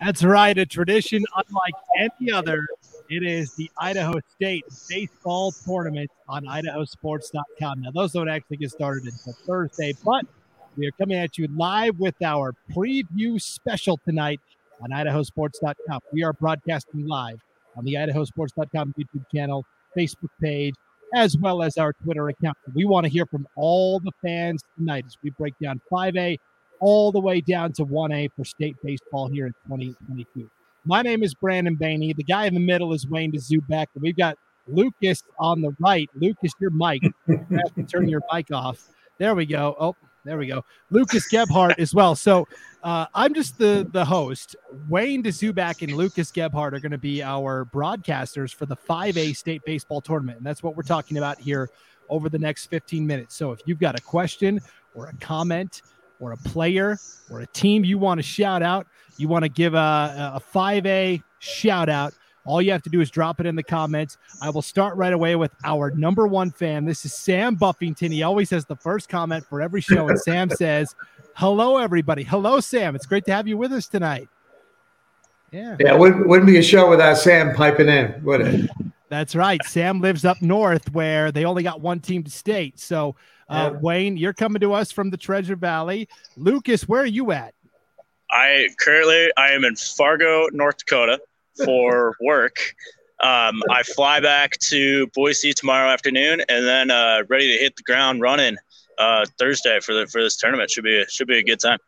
That's right, a tradition unlike any other. It is the Idaho State Baseball Tournament on idahosports.com. Now, those don't actually get started until Thursday, but we are coming at you live with our preview special tonight on idahosports.com. We are broadcasting live on the idahosports.com YouTube channel, Facebook page, as well as our Twitter account. We want to hear from all the fans tonight as we break down 5A all the way down to 1A for state baseball here in 2022. My name is Brandon Baney. The guy in the middle is Wayne Dzubek. And we've got Lucas on the right. Lucas, your mic. You have to turn your mic off. There we go. Oh, there we go. Lucas Gebhardt as well. So uh, I'm just the the host. Wayne Dzubak and Lucas Gebhardt are going to be our broadcasters for the 5A state baseball tournament. And that's what we're talking about here over the next 15 minutes. So if you've got a question or a comment, or a player or a team you want to shout out, you want to give a, a 5A shout out, all you have to do is drop it in the comments. I will start right away with our number one fan. This is Sam Buffington. He always has the first comment for every show. And Sam says, Hello, everybody. Hello, Sam. It's great to have you with us tonight. Yeah. Yeah. Wouldn't, wouldn't be a show without Sam piping in, would it? That's right. Sam lives up north where they only got one team to state. So, uh, yeah. Wayne, you're coming to us from the Treasure Valley. Lucas, where are you at? I currently I am in Fargo, North Dakota for work. Um, I fly back to Boise tomorrow afternoon, and then uh, ready to hit the ground running uh, Thursday for the for this tournament. Should be should be a good time.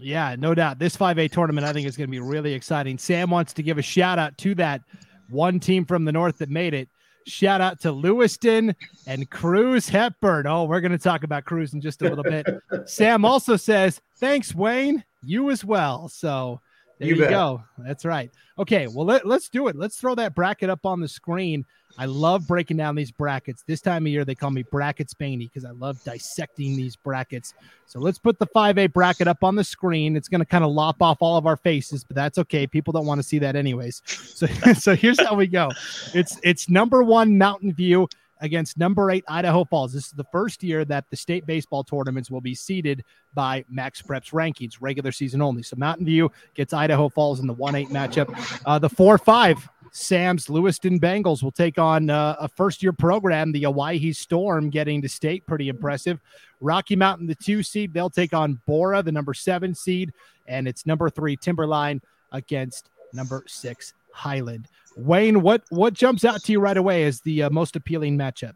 Yeah, no doubt. This 5A tournament, I think, is going to be really exciting. Sam wants to give a shout out to that one team from the north that made it. Shout out to Lewiston and Cruz Hepburn. Oh, we're going to talk about Cruz in just a little bit. Sam also says, Thanks, Wayne. You as well. So there you, you go. That's right. Okay, well, let, let's do it. Let's throw that bracket up on the screen. I love breaking down these brackets. This time of year, they call me Brackets Baney because I love dissecting these brackets. So let's put the 5A bracket up on the screen. It's going to kind of lop off all of our faces, but that's okay. People don't want to see that anyways. So, so here's how we go. It's it's number one Mountain View against number eight Idaho Falls. This is the first year that the state baseball tournaments will be seeded by Max Preps rankings, regular season only. So Mountain View gets Idaho Falls in the 1 8 matchup. Uh, the 4 5, Sam's Lewiston Bengals will take on uh, a first year program, the Owyhee Storm, getting to state. Pretty impressive. Rocky Mountain, the two seed, they'll take on Borah, the number seven seed, and it's number three Timberline against number six Highland. Wayne, what what jumps out to you right away as the uh, most appealing matchup?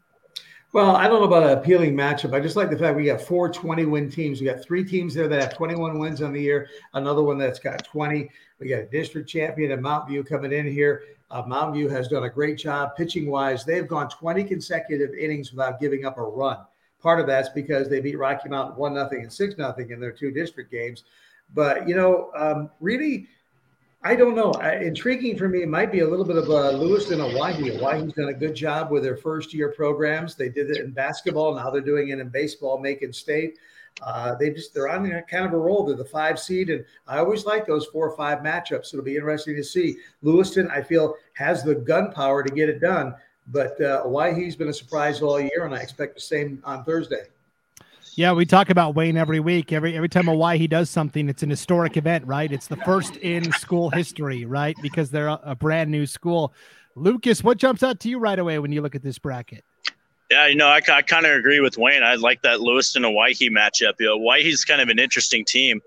Well, I don't know about an appealing matchup. I just like the fact we got four 20 win teams. We got three teams there that have 21 wins on the year, another one that's got 20. We got a district champion in Mountain View coming in here. Uh, Mountain View has done a great job pitching wise. They've gone 20 consecutive innings without giving up a run. Part of that's because they beat Rocky Mountain 1 nothing and 6 nothing in their two district games. But, you know, um, really, I don't know. intriguing for me, it might be a little bit of a Lewiston Owyhee. Owyhee's done a good job with their first year programs. They did it in basketball. Now they're doing it in baseball, Macon State. Uh, they just they're on kind of a roll. They're the five seed, and I always like those four or five matchups. It'll be interesting to see. Lewiston, I feel, has the gunpowder to get it done, but uh, Owyhee's been a surprise all year, and I expect the same on Thursday. Yeah, we talk about Wayne every week. Every every time he does something, it's an historic event, right? It's the first in school history, right? Because they're a, a brand new school. Lucas, what jumps out to you right away when you look at this bracket? Yeah, you know, I, I kind of agree with Wayne. I like that Lewiston Owyhee matchup. You know, Owyhee's kind of an interesting team.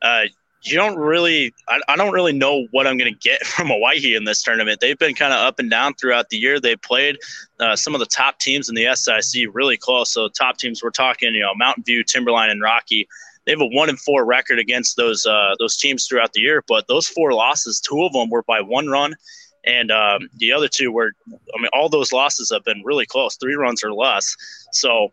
Uh, you don't really I, I don't really know what I'm going to get from Owyhee in this tournament. They've been kind of up and down throughout the year. They played uh, some of the top teams in the SIC really close. So top teams we're talking, you know, Mountain View, Timberline, and Rocky. They have a one and four record against those uh, those teams throughout the year. But those four losses, two of them were by one run, and um, the other two were, I mean, all those losses have been really close, three runs or less. So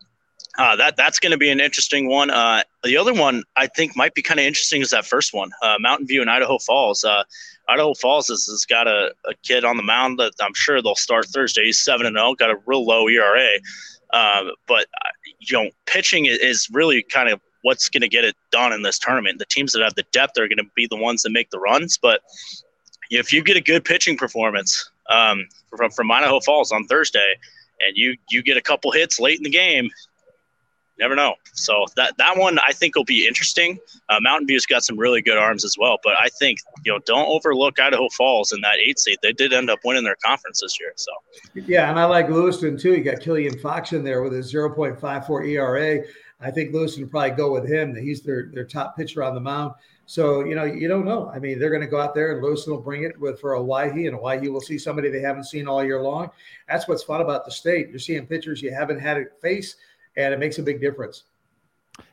uh, that that's going to be an interesting one. Uh, the other one I think might be kind of interesting is that first one, uh, Mountain View and Idaho Falls. Uh, Idaho Falls has, has got a, a, kid on the mound that I'm sure they'll start Thursday. He's seven and zero, oh, got a real low ERA, um, but uh, you know pitching is really kind of what's going to get it done in this tournament. The teams that have the depth are going to be the ones that make the runs, but if you get a good pitching performance um, from from Idaho Falls on Thursday, and you you get a couple hits late in the game, never know. So that that one I think will be interesting. Uh, Mountain View's got some really good arms as well, but I think you know don't overlook Idaho Falls in that eight seed. They did end up winning their conference this year. So yeah, and I like Lewiston too. You got Killian Fox in there with a zero point five four ERA. I think Lewiston will probably go with him. He's their their top pitcher on the mound. So you know you don't know. I mean, they're going to go out there and Lewiston will bring it with for Owyhee, and Owyhee will see somebody they haven't seen all year long. That's what's fun about the state. You're seeing pitchers you haven't had it face and it makes a big difference.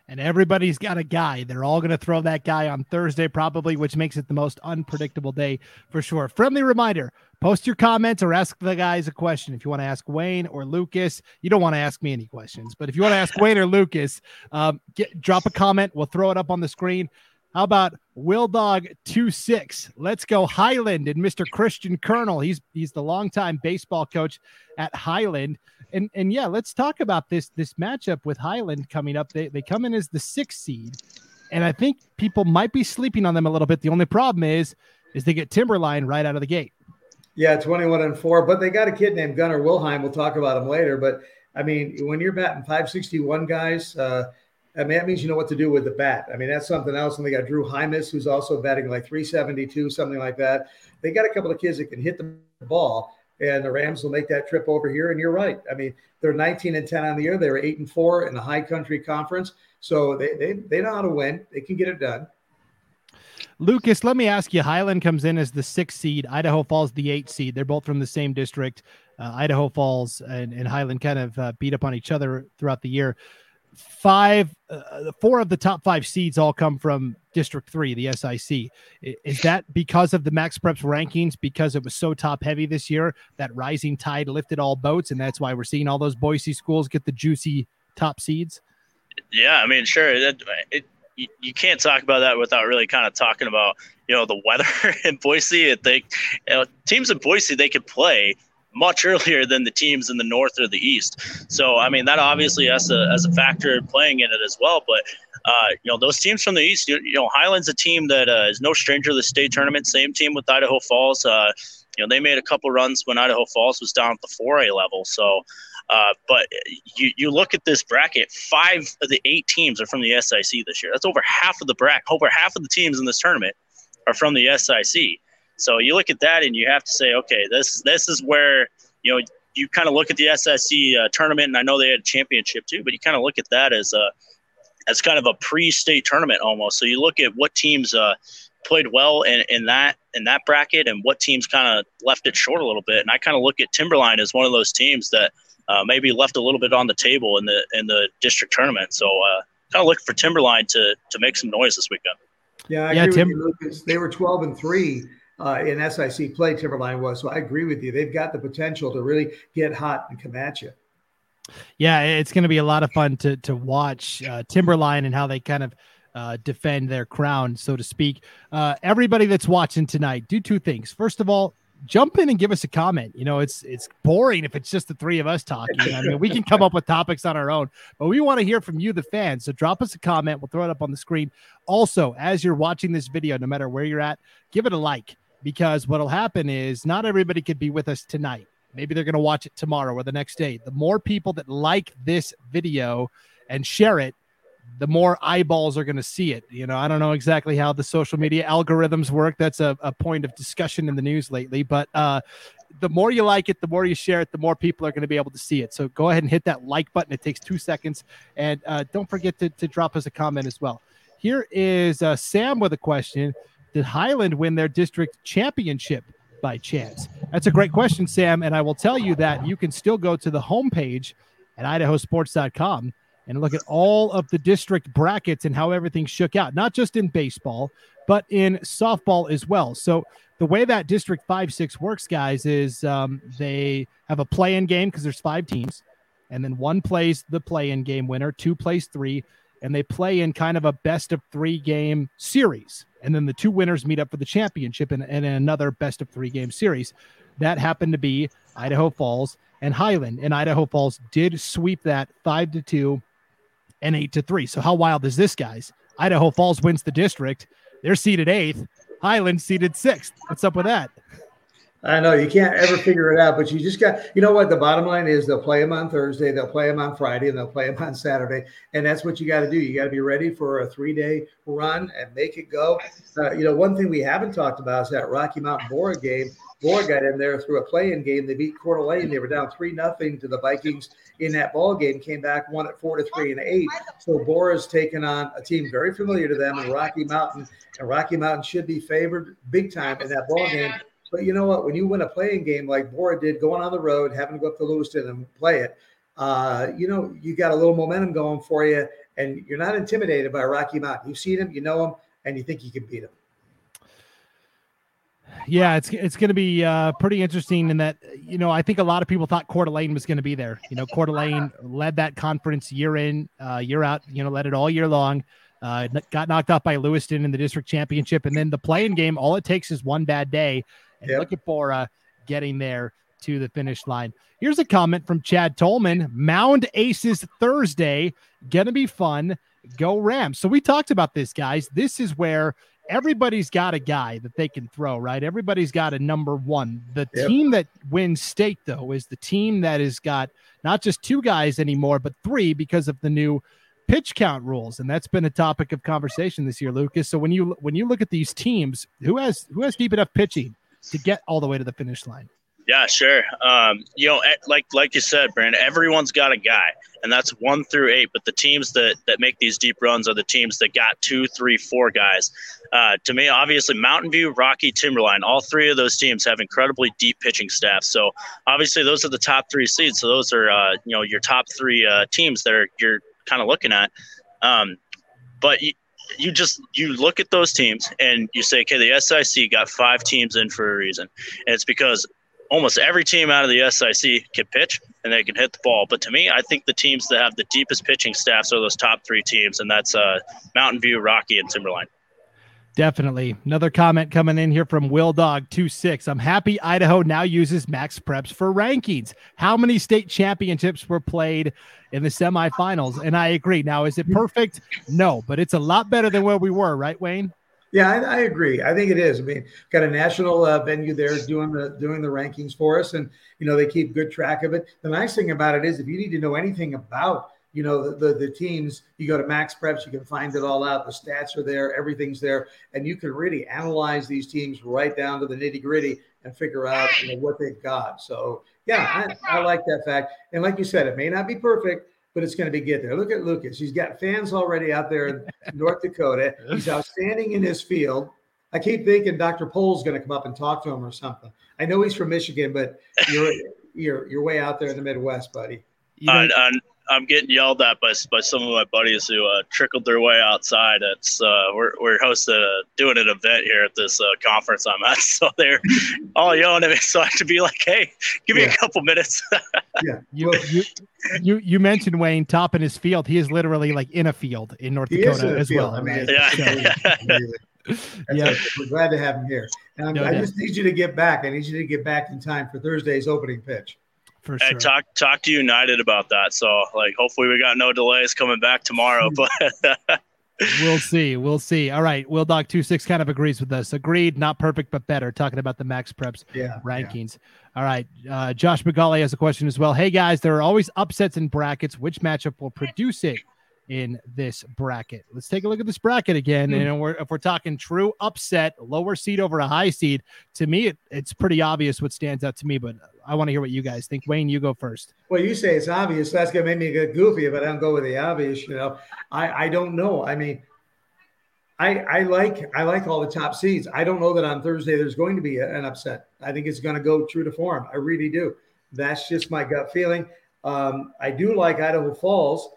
And everybody's got a guy. They're all going to throw that guy on Thursday, probably, which makes it the most unpredictable day for sure. Friendly reminder post your comments or ask the guys a question. If you want to ask Wayne or Lucas, you don't want to ask me any questions, but if you want to ask Wayne or Lucas, um, get, drop a comment. We'll throw it up on the screen. How about Will Dog two six? Let's go Highland and Mr. Christian Colonel. He's he's the longtime baseball coach at Highland and and yeah, let's talk about this this matchup with Highland coming up. They they come in as the sixth seed, and I think people might be sleeping on them a little bit. The only problem is is they get Timberline right out of the gate. Yeah, 21 and 4, but they got a kid named Gunnar Wilhelm. We'll talk about him later. But I mean, when you're batting 561 guys, uh, I mean, that means you know what to do with the bat. I mean, that's something else. And they got Drew Hymas, who's also batting like 372, something like that. They got a couple of kids that can hit the ball and the Rams will make that trip over here. And you're right. I mean, they're 19 and 10 on the year. They were eight and four in the High Country Conference, so they they they know how to win. They can get it done. Lucas, let me ask you. Highland comes in as the sixth seed. Idaho Falls the eighth seed. They're both from the same district. Uh, Idaho Falls and, and Highland kind of uh, beat up on each other throughout the year five, uh, four of the top five seeds all come from District Three, the SIC. Is that because of the Max Preps rankings? Because it was so top heavy this year, that rising tide lifted all boats, and that's why we're seeing all those Boise schools get the juicy top seeds. Yeah, I mean, sure. It, you can't talk about that without really kind of talking about you know the weather in Boise. They you know, teams in Boise they could play much earlier than the teams in the north or the east. So I mean that obviously has a as a factor playing in it as well. But uh, you know those teams from the east, you, you know Highland's a team that uh, is no stranger to the state tournament. Same team with Idaho Falls. Uh, you know they made a couple runs when Idaho Falls was down at the 4A level. So. Uh, but you, you look at this bracket, five of the eight teams are from the SIC this year. That's over half of the bracket. Over half of the teams in this tournament are from the SIC. So you look at that and you have to say, okay, this this is where you know you kind of look at the SIC uh, tournament, and I know they had a championship too, but you kind of look at that as a as kind of a pre-state tournament almost. So you look at what teams uh, played well in, in that in that bracket, and what teams kind of left it short a little bit. And I kind of look at Timberline as one of those teams that uh, maybe left a little bit on the table in the in the district tournament. So uh, kind of look for Timberline to to make some noise this weekend. Yeah, I yeah, Tim- you, Lucas. They were twelve and three uh, in SIC play Timberline was. So I agree with you. They've got the potential to really get hot and come at you. Yeah, it's going to be a lot of fun to to watch uh, Timberline and how they kind of uh, defend their crown, so to speak. Uh, everybody that's watching tonight, do two things. First of all, jump in and give us a comment. You know, it's it's boring if it's just the three of us talking. I mean, we can come up with topics on our own, but we want to hear from you, the fans. So drop us a comment. We'll throw it up on the screen. Also, as you're watching this video, no matter where you're at, give it a like because what'll happen is not everybody could be with us tonight. Maybe they're going to watch it tomorrow or the next day. The more people that like this video and share it, the more eyeballs are going to see it. You know, I don't know exactly how the social media algorithms work. That's a, a point of discussion in the news lately. But uh, the more you like it, the more you share it, the more people are going to be able to see it. So go ahead and hit that like button. It takes two seconds. And uh, don't forget to, to drop us a comment as well. Here is uh, Sam with a question. Did Highland win their district championship by chance? That's a great question, Sam. And I will tell you that you can still go to the homepage at idahosports.com and look at all of the district brackets and how everything shook out, not just in baseball, but in softball as well. So the way that District 5 6 works, guys, is um, they have a play in game because there's five teams, and then one plays the play in game winner, two plays three, and they play in kind of a best of three game series. And then the two winners meet up for the championship in, in another best of three game series. That happened to be Idaho Falls and Highland. And Idaho Falls did sweep that five to two and eight to three. So how wild is this, guys? Idaho Falls wins the district. They're seated eighth. Highland seated sixth. What's up with that? I know you can't ever figure it out, but you just got, you know what? The bottom line is they'll play them on Thursday, they'll play them on Friday, and they'll play them on Saturday. And that's what you got to do. You got to be ready for a three day run and make it go. Uh, you know, one thing we haven't talked about is that Rocky Mountain Borah game. Borah got in there through a play-in game. They beat Coeur d'Alene. They were down three nothing to the Vikings in that ball game. Came back, won at four to three and eight. So Borah's taken on a team very familiar to them in Rocky Mountain, and Rocky Mountain should be favored big time in that ball game. But you know what? When you win a play-in game like Borah did, going on the road, having to go up to Lewiston and play it, uh, you know, you got a little momentum going for you, and you're not intimidated by Rocky Mountain. You've seen them, you know them, and you think you can beat them. Yeah, it's it's going to be uh, pretty interesting in that you know I think a lot of people thought Coeur d'Alene was going to be there. You know, Coeur d'Alene led that conference year in, uh, year out. You know, led it all year long. Uh, got knocked off by Lewiston in the district championship, and then the play-in game. All it takes is one bad day, and yep. look at Borah uh, getting there to the finish line. Here's a comment from Chad Tolman Mound Aces Thursday. Gonna be fun. Go Rams. So we talked about this, guys. This is where everybody's got a guy that they can throw, right? Everybody's got a number one. The yep. team that wins state, though, is the team that has got not just two guys anymore, but three because of the new pitch count rules, and that's been a topic of conversation this year, Lucas. So when you when you look at these teams, who has who has deep enough pitching to get all the way to the finish line? Yeah, sure. Um, you know, like like you said, Brandon, everyone's got a guy, and that's one through eight. But the teams that that make these deep runs are the teams that got two, three, four guys. Uh, to me, obviously, Mountain View, Rocky, Timberline, all three of those teams have incredibly deep pitching staffs. So obviously, those are the top three seeds. So those are uh, you know your top three uh, teams that are you're kind of looking at. Um, but you, just you look at those teams and you say, okay, the SIC got five teams in for a reason, and it's because almost every team out of the SIC can pitch and they can hit the ball. But to me, I think the teams that have the deepest pitching staffs are those top three teams, and that's uh, Mountain View, Rocky, and Timberline. Definitely. Another comment coming in here from Will Dog 26. I'm happy Idaho now uses Max Preps for rankings. How many state championships were played in the semifinals? And I agree. Now, is it perfect? No, but it's a lot better than where we were, right, Wayne? Yeah, I, I, agree. I think it is. I mean, got a national uh, venue there doing the doing the rankings for us, and you know they keep good track of it. The nice thing about it is, if you need to know anything about you know the, the, the teams, you go to Max Preps, you can find it all out. The stats are there, everything's there, and you can really analyze these teams right down to the nitty gritty and figure out you know, what they've got. So yeah, I, I like that fact. And like you said, it may not be perfect but it's going to be get there. Look at Lucas. He's got fans already out there in North Dakota. He's outstanding in his field. I keep thinking Dr. Pol's going to come up and talk to him or something. I know he's from Michigan, but you're you're you're way out there in the Midwest, buddy. You know, I'm getting yelled at by, by some of my buddies who uh, trickled their way outside. It's uh, we're we're hosting a, doing an event here at this uh, conference I'm at, so they're all yelling at me. So I have to be like, "Hey, give me yeah. a couple minutes." yeah, you, you you you mentioned Wayne top in his field. He is literally like in a field in North he Dakota as well. I mean, yeah. yeah. We're glad to have him here. And no, I just need you to get back. I need you to get back in time for Thursday's opening pitch for sure. talk talk to United about that. So like, hopefully we got no delays coming back tomorrow. But we'll see. We'll see. All right. Will Dog two six kind of agrees with us. Agreed. Not perfect, but better. Talking about the Max Preps yeah, rankings. Yeah. All right. Uh, Josh McGauley has a question as well. Hey guys, there are always upsets in brackets. Which matchup will produce it? In this bracket. Let's take a look at this bracket again. Mm-hmm. And we're, if we're talking true upset, lower seed over a high seed, to me, it, it's pretty obvious what stands out to me. But I want to hear what you guys think. Wayne, you go first. Well, you say it's obvious. That's going to make me get goofy if I don't go with the obvious. You know, I, I don't know. I mean, I, I like I like all the top seeds. I don't know that on Thursday there's going to be a, an upset. I think it's going to go true to form. I really do. That's just my gut feeling. Um, I do like Idaho Falls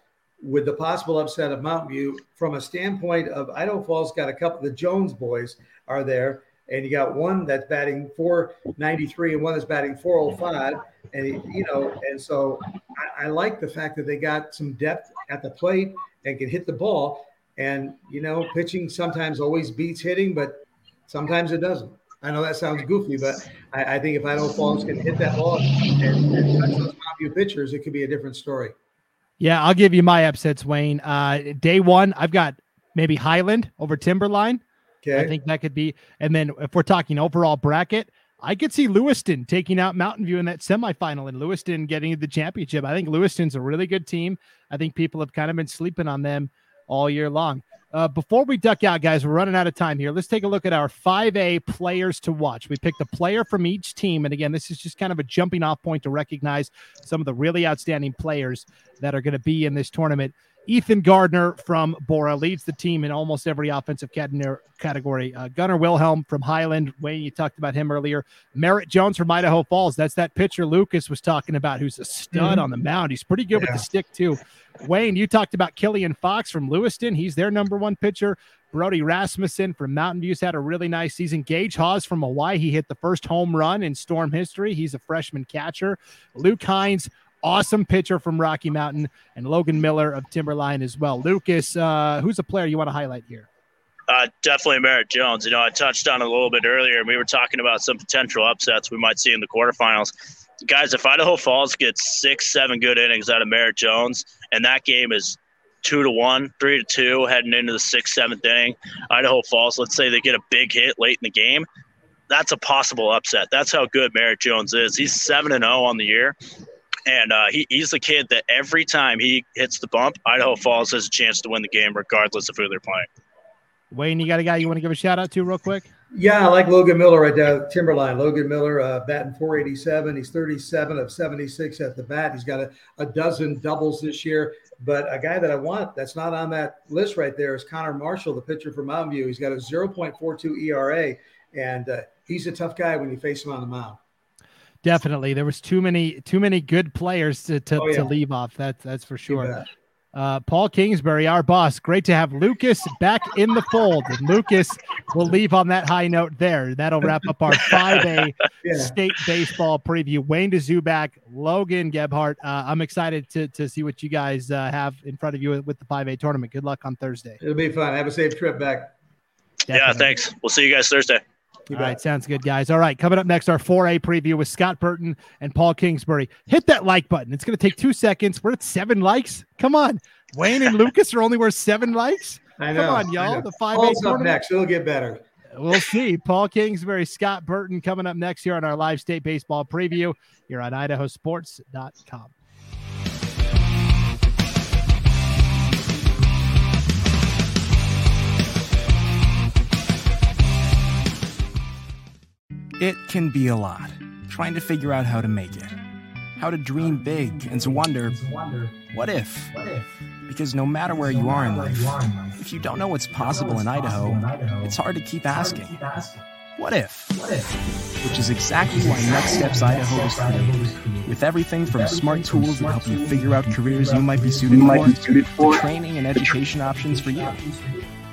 with the possible upset of Mountain View from a standpoint of Idaho Falls got a couple of the Jones boys are there and you got one that's batting 493 and one that's batting 405 and you know and so I, I, like the fact that they got some depth at the plate and can hit the ball and you know pitching sometimes always beats hitting but sometimes it doesn't I know that sounds goofy, but I, I think if Idaho Falls can hit that ball and, and touch those View pitchers, it could be a different story. Yeah, I'll give you my upsets, Wayne. Uh, day one, I've got maybe Highland over Timberline. Okay. I think that could be. And then if we're talking overall bracket, I could see Lewiston taking out Mountain View in that semifinal and Lewiston getting the championship. I think Lewiston's a really good team. I think people have kind of been sleeping on them all year long. Uh, before we duck out, guys, we're running out of time here. Let's take a look at our 5A players to watch. We picked a player from each team. And again, this is just kind of a jumping off point to recognize some of the really outstanding players that are going to be in this tournament. Ethan Gardner from Borah leads the team in almost every offensive category. Uh, Gunnar Wilhelm from Highland. Wayne, you talked about him earlier. Merritt Jones from Idaho Falls. That's that pitcher Lucas was talking about, who's a stud mm-hmm. on the mound. He's pretty good yeah. with the stick, too. Wayne, you talked about Killian Fox from Lewiston. He's their number one pitcher. Brody Rasmussen from Mountain View's had a really nice season. Gage Hawes from Owyhee. He hit the first home run in Storm history. He's a freshman catcher. Luke Hines awesome pitcher from Rocky Mountain, and Logan Miller of Timberline as well. Lucas, uh, who's a player you want to highlight here? Uh, definitely Merritt Jones. You know, I touched on it a little bit earlier, and we were talking about some potential upsets we might see in the quarterfinals. Guys, if Idaho Falls gets six, seven good innings out of Merritt Jones, and that game is two to one, three to two, heading into the sixth, seventh inning, Idaho Falls, let's say they get a big hit late in the game, that's a possible upset. That's how good Merritt Jones is. He's seven and zero oh on the year, and uh, he, he's the kid that every time he hits the bump, Idaho Falls has a chance to win the game, regardless of who they're playing. Wayne, you got a guy you want to give a shout out to real quick? Yeah, I like Logan Miller right there, Timberline. Logan Miller, uh, batting 487. He's 37 of 76 at the bat. He's got a, a dozen doubles this year. But a guy that I want that's not on that list right there is Connor Marshall, the pitcher from Mountain View. He's got a 0.42 ERA, and uh, he's a tough guy when you face him on the mound. Definitely, there was too many too many good players to to, oh, yeah. to leave off. That that's for sure. Uh, Paul Kingsbury, our boss. Great to have Lucas back in the fold. And Lucas will leave on that high note there. That'll wrap up our 5A yeah. state baseball preview. Wayne Dzubak, Logan Gebhardt. Uh, I'm excited to, to see what you guys uh, have in front of you with, with the 5A tournament. Good luck on Thursday. It'll be fun. Have a safe trip back. Definitely. Yeah, thanks. We'll see you guys Thursday. You All right, sounds good, guys. All right, coming up next, our 4A preview with Scott Burton and Paul Kingsbury. Hit that like button. It's going to take two seconds. We're at seven likes. Come on. Wayne and Lucas are only worth seven likes. I know. Come on, y'all. The 5A Paul's up next. It'll get better. We'll see. Paul Kingsbury, Scott Burton coming up next here on our live state baseball preview here on idahosports.com. It can be a lot, trying to figure out how to make it, how to dream big, and to wonder, what if? Because no matter where you are in life, if you don't know what's possible in Idaho, it's hard to keep asking, what if? Which is exactly why Next Steps Idaho was created. With everything from smart tools that help you figure out careers you might be suited for, to training and education options for you.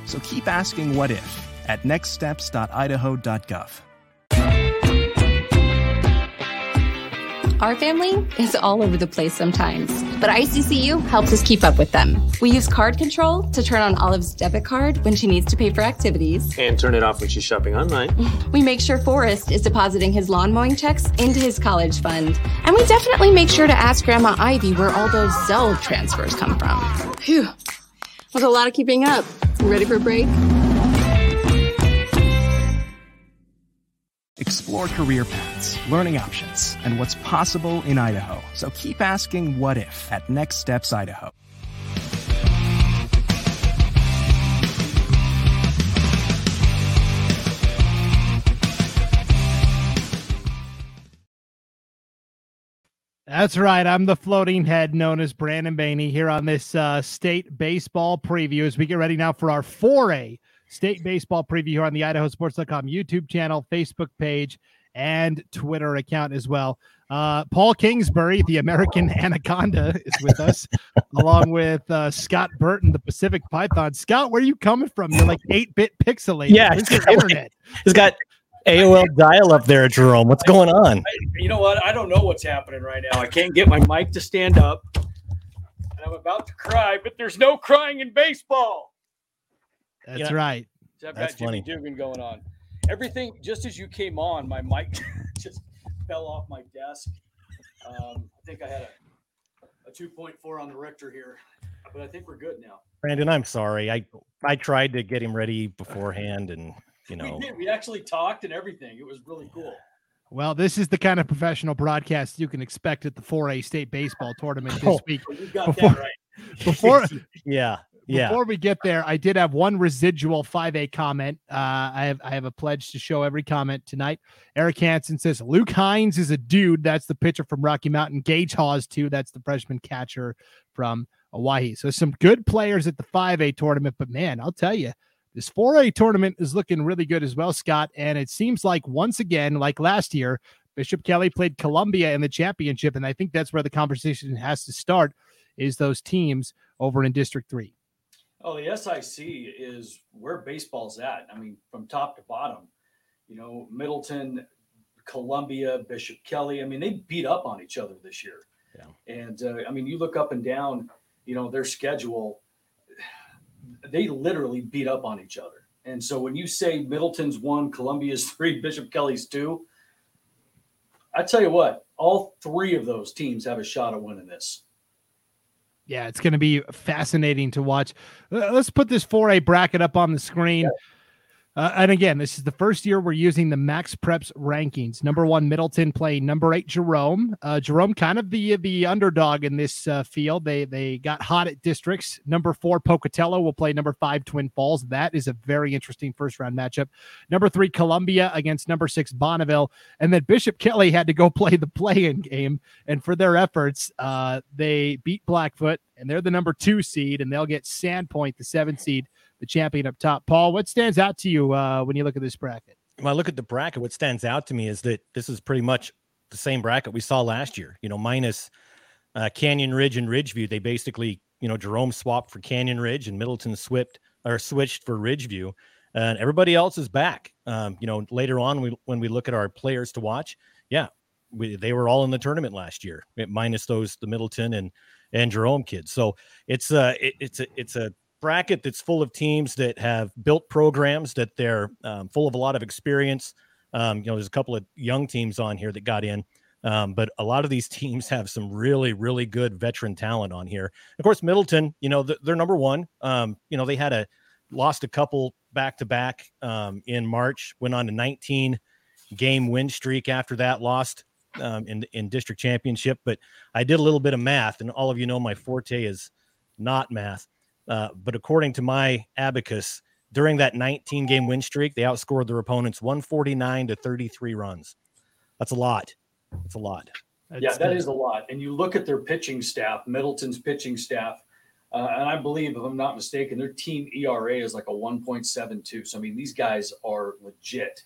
So keep asking what if at nextsteps.idaho.gov. Our family is all over the place sometimes, but ICCU helps us keep up with them. We use card control to turn on Olive's debit card when she needs to pay for activities. And turn it off when she's shopping online. We make sure Forrest is depositing his lawn mowing checks into his college fund. And we definitely make sure to ask Grandma Ivy where all those Zelle transfers come from. Phew. Was a lot of keeping up. ready for a break? Explore career paths, learning options, and what's possible in Idaho. So keep asking what if at Next Steps Idaho. That's right. I'm the floating head known as Brandon Baney here on this uh, state baseball preview as we get ready now for our 4A state baseball preview here on the idahosports.com YouTube channel, Facebook page, and Twitter account as well. Uh, Paul Kingsbury, the American Anaconda, is with us, along with uh, Scott Burton, the Pacific Python. Scott, where are you coming from? You're like 8 bit pixelated. Yeah, Where's your internet? He's got AOL dial up there, Jerome. What's going on? I, you know what? I don't know what's happening right now. I can't get my mic to stand up. And I'm about to cry, but there's no crying in baseball. That's you know, right. I've That's got Jimmy. Dugan going on. Everything just as you came on, my mic just fell off my desk. Um, I think I had a, a 2.4 on the Richter here, but I think we're good now. Brandon, I'm sorry. I I tried to get him ready beforehand, and you know we, we actually talked and everything. It was really cool. Well, this is the kind of professional broadcast you can expect at the 4A state baseball tournament this Oh. week. Got Before- that right. Before Yeah. Yeah. Before we get there, I did have one residual 5A comment. Uh, I have I have a pledge to show every comment tonight. Eric Hansen says Luke Hines is a dude. That's the pitcher from Rocky Mountain. Gage Hawes too. That's the freshman catcher from Owyhee. So some good players at the 5A tournament. But man, I'll tell you, this 4A tournament is looking really good as well, Scott. And it seems like once again, like last year, Bishop Kelly played Columbia in the championship, and I think that's where the conversation has to start. Is those teams over in District Three? Oh, the SIC is where baseball's at. I mean, from top to bottom. You know, Middleton, Columbia, Bishop Kelly. I mean, they beat up on each other this year. Yeah. And uh, I mean, you look up and down, you know, their schedule. They literally beat up on each other. And so when you say Middleton's one, Columbia's three, Bishop Kelly's two, I tell you what, all three of those teams have a shot at winning this. Yeah, it's going to be fascinating to watch. Let's put this 4A bracket up on the screen. Uh, and again, this is the first year we're using the Max Preps rankings. Number one, Middleton playing number eight, Jerome. Uh, Jerome, kind of the the underdog in this uh, field. They they got hot at districts. Number four, Pocatello will play number five, Twin Falls. That is a very interesting first round matchup. Number three, Columbia against number six, Bonneville, and then Bishop Kelly had to go play the play-in game. And for their efforts, uh, they beat Blackfoot, and they're the number two seed, and they'll get Sandpoint, the seven seed, the champion up top. Paul, what stands out to you uh, when you look at this bracket? when I look at the bracket, what stands out to me is that this is pretty much the same bracket we saw last year. You know, minus uh, Canyon Ridge and Ridgeview. They basically, you know, Jerome swapped for Canyon Ridge and Middleton swapped or switched for Ridgeview, and everybody else is back. Um, you know, later on, we, when we look at our players to watch, yeah, we, they were all in the tournament last year, minus those the Middleton and and Jerome kids. So it's a it, it's a it's a bracket that's full of teams that have built programs that they're um, full of a lot of experience. Um, you know, there's a couple of young teams on here that got in, um, but a lot of these teams have some really, really good veteran talent on here. Of course, Middleton, you know, th- they're number one. Um, you know, they had a lost a couple back to back in March, went on a 19 game win streak after that, lost um, in in district championship. But I did a little bit of math, and all of you know my forte is not math. Uh, but according to my abacus, during that 19 game win streak, they outscored their opponents 149 to 33 runs. That's a lot. That's a lot. yeah, That's- that is a lot. And you look at their pitching staff, Middleton's pitching staff, uh, and I believe, if I'm not mistaken, their team ERA is like a 1.72. So I mean, these guys are legit,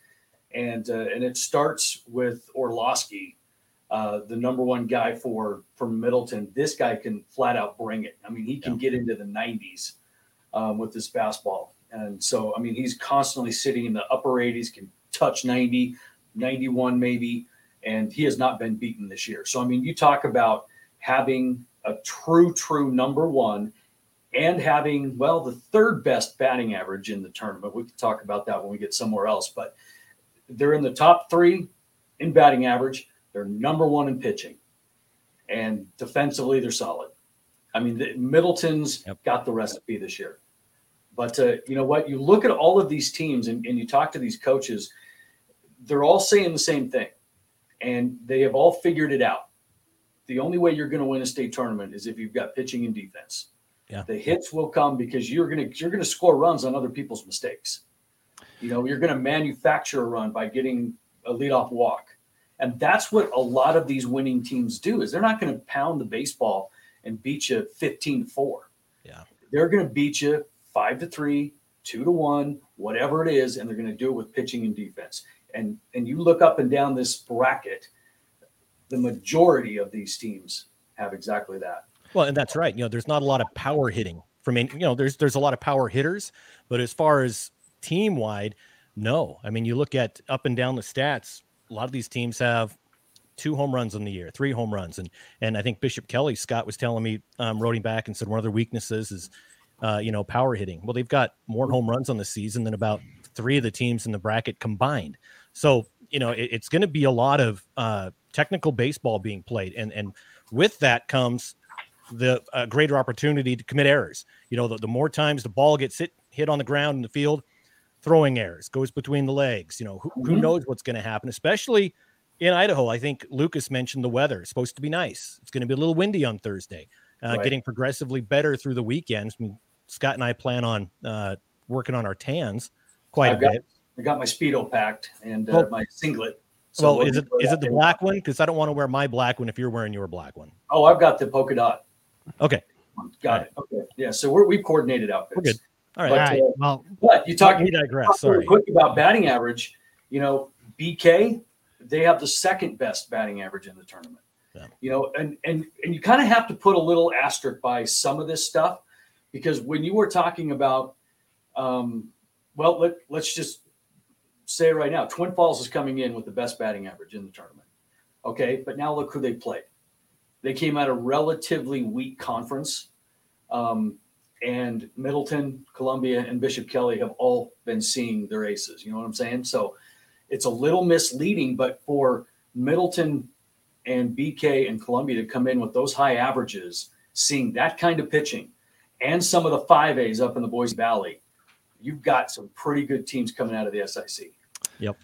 and uh, and it starts with Orlowski, uh, the number one guy for for Middleton. This guy can flat out bring it. I mean, he can get into the 90s um, with this fastball, and so I mean, he's constantly sitting in the upper 80s, can touch 90, 91 maybe and he has not been beaten this year. So I mean, you talk about having a true, true number one, and having well the third best batting average in the tournament. We could talk about that when we get somewhere else, but they're in the top three in batting average. They're number one in pitching, and defensively they're solid. I mean, the, Middleton's Yep. got the recipe this year. But uh, you know what? You look at all of these teams and, and you talk to these coaches, they're all saying the same thing and they have all figured it out. The only way you're going to win a state tournament is if you've got pitching and defense. Yeah. The hits will come because you're going to you're going to score runs on other people's mistakes. You know, you're going to manufacture a run by getting a leadoff walk. And that's what a lot of these winning teams do is they're not going to pound the baseball and beat you 15 to 4. Yeah. They're going to beat you 5 to 3, 2 to 1, whatever it is and they're going to do it with pitching and defense and and you look up and down this bracket, the majority of these teams have exactly that. Well, and that's right. You know, there's not a lot of power hitting from any, you know, there's there's a lot of power hitters, but as far as team wide, no. I mean, you look at up and down the stats, a lot of these teams have two home runs in the year, three home runs, and and I think Bishop Kelly Scott was telling me, um, wrote him back and said one of their weaknesses is, uh, you know, power hitting. Well, they've got more home runs on the season than about three of the teams in the bracket combined. So you know, it, it's going to be a lot of uh, technical baseball being played, and and with that comes the uh, greater opportunity to commit errors. You know, the, the more times the ball gets hit hit on the ground in the field, throwing errors goes between the legs. You know, who, who Mhm. knows what's going to happen, especially in Idaho, I think Lucas mentioned the weather. It's supposed to be nice. It's going to be a little windy on Thursday, uh, Right. getting progressively better through the weekends. I mean, Scott and I plan on uh, working on our tans quite I've a got- bit. I got my speedo packed and uh, Well- my singlet. So well, we'll is it is it the black one? Because I don't want to wear my black one if you're wearing your black one. Oh, I've got the polka dot. Okay, Got it. Okay. Yeah. So we're, we've coordinated outfits. We're good. All But. All right. uh, Well, But you talk, we digress. talk real Sorry. quick about batting average. You know, BK, they have the second best batting average in the tournament. Yeah. You know, and and and you kind of have to put a little asterisk by some of this stuff because when you were talking about, um, well, let let's just say it right now, Twin Falls is coming in with the best batting average in the tournament. Okay, but now look who they played. They came out a relatively weak conference. Um, and Middleton, Columbia, and Bishop Kelly have all been seeing their aces. You know what I'm saying? So it's a little misleading, but for Middleton and BK and Columbia to come in with those high averages, seeing that kind of pitching, and some of the five A's up in the Boise Valley, you've got some pretty good teams coming out of the SIC. Yep.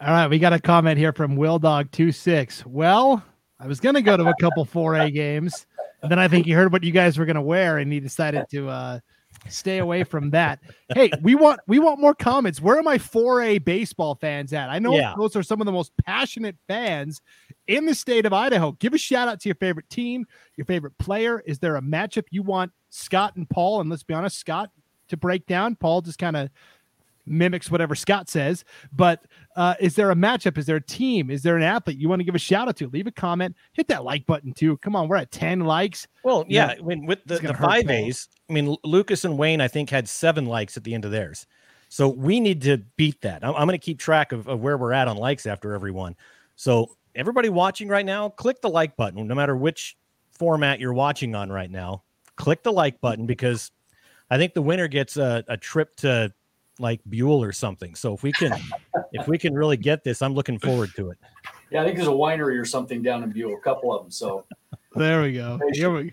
All right. We got a comment here from Will Dog 26. Well, I was going to go to a couple 4A games. And then I think he heard what you guys were going to wear and he decided to uh, stay away from that. Hey, we want we want more comments. Where are my 4A baseball fans at? I know Yeah. those are some of the most passionate fans in the state of Idaho. Give a shout out to your favorite team, your favorite player. Is there a matchup you want Scott and Paul? And let's be honest, Scott to break down. Paul just kind of mimics whatever Scott says. But uh, is there a matchup? Is there a team? Is there an athlete you want to give a shout out to? Leave a comment. Hit that like button too. Come on, we're at 10 likes. Well, Yeah. yeah. I mean, with the, the five. A's, I mean, Lucas and Wayne, I think, had seven likes at the end of theirs. So we need to beat that. I'm, I'm going to keep track of, of where we're at on likes after everyone. So everybody watching right now, click the like button, no matter which format you're watching on right now. Click the like button because I think the winner gets a, a trip to like Buhl or something. So if we can, if we can really get this, I'm looking forward to it. Yeah, I think there's a winery or something down in Buhl, a couple of them. So There we go. Here we,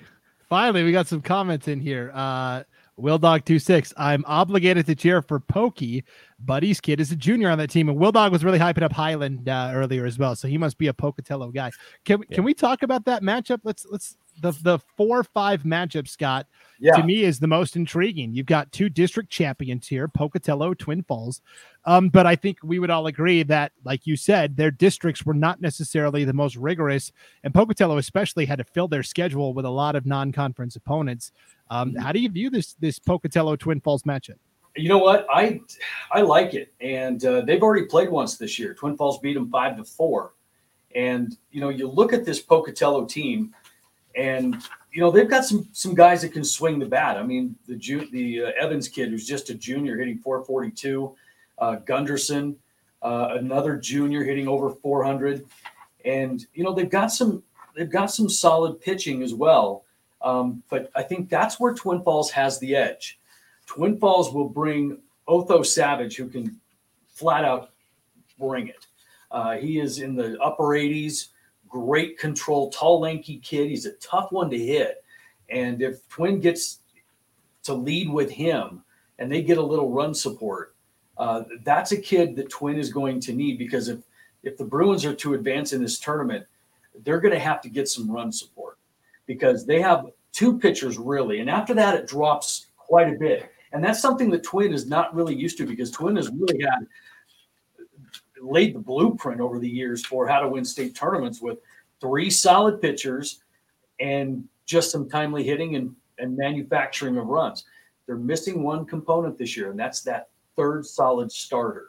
finally, we got some comments in here. Uh, Will Dog 26. I'm obligated to cheer for Pokey. Buddy's kid is a junior on that team. And Will Dog was really hyping up Highland uh, earlier as well. So he must be a Pocatello guy. Can, we can we talk about that matchup? Let's, let's, the, the four five matchup, Scott, yeah, to me is the most intriguing. You've got two district champions here, Pocatello, Twin Falls. Um, but I think we would all agree that, like you said, their districts were not necessarily the most rigorous, and Pocatello especially had to fill their schedule with a lot of non-conference opponents. Um, how do you view this this Pocatello Twin Falls matchup? You know what? I I like it, and uh, they've already played once this year. Twin Falls beat them five to four, and you know you look at this Pocatello team, and you know they've got some some guys that can swing the bat. I mean the Ju- the uh, Evans kid who's just a junior hitting 442, uh, Gunderson, uh, another junior hitting over 400, and you know they've got some they've got some solid pitching as well. Um, but I think that's where Twin Falls has the edge. Twin Falls will bring Otho Savage, who can flat out bring it. Uh, he is in the upper 80s, great control, tall, lanky kid. He's a tough one to hit. And if Twin gets to lead with him and they get a little run support, uh, that's a kid that Twin is going to need because if if the Bruins are to advance in this tournament, they're going to have to get some run support because they have two pitchers really, and after that it drops quite a bit. And that's something that Twin is not really used to because Twin has really had laid the blueprint over the years for how to win state tournaments with three solid pitchers and just some timely hitting and, and manufacturing of runs. They're missing one component this year, and that's that third solid starter.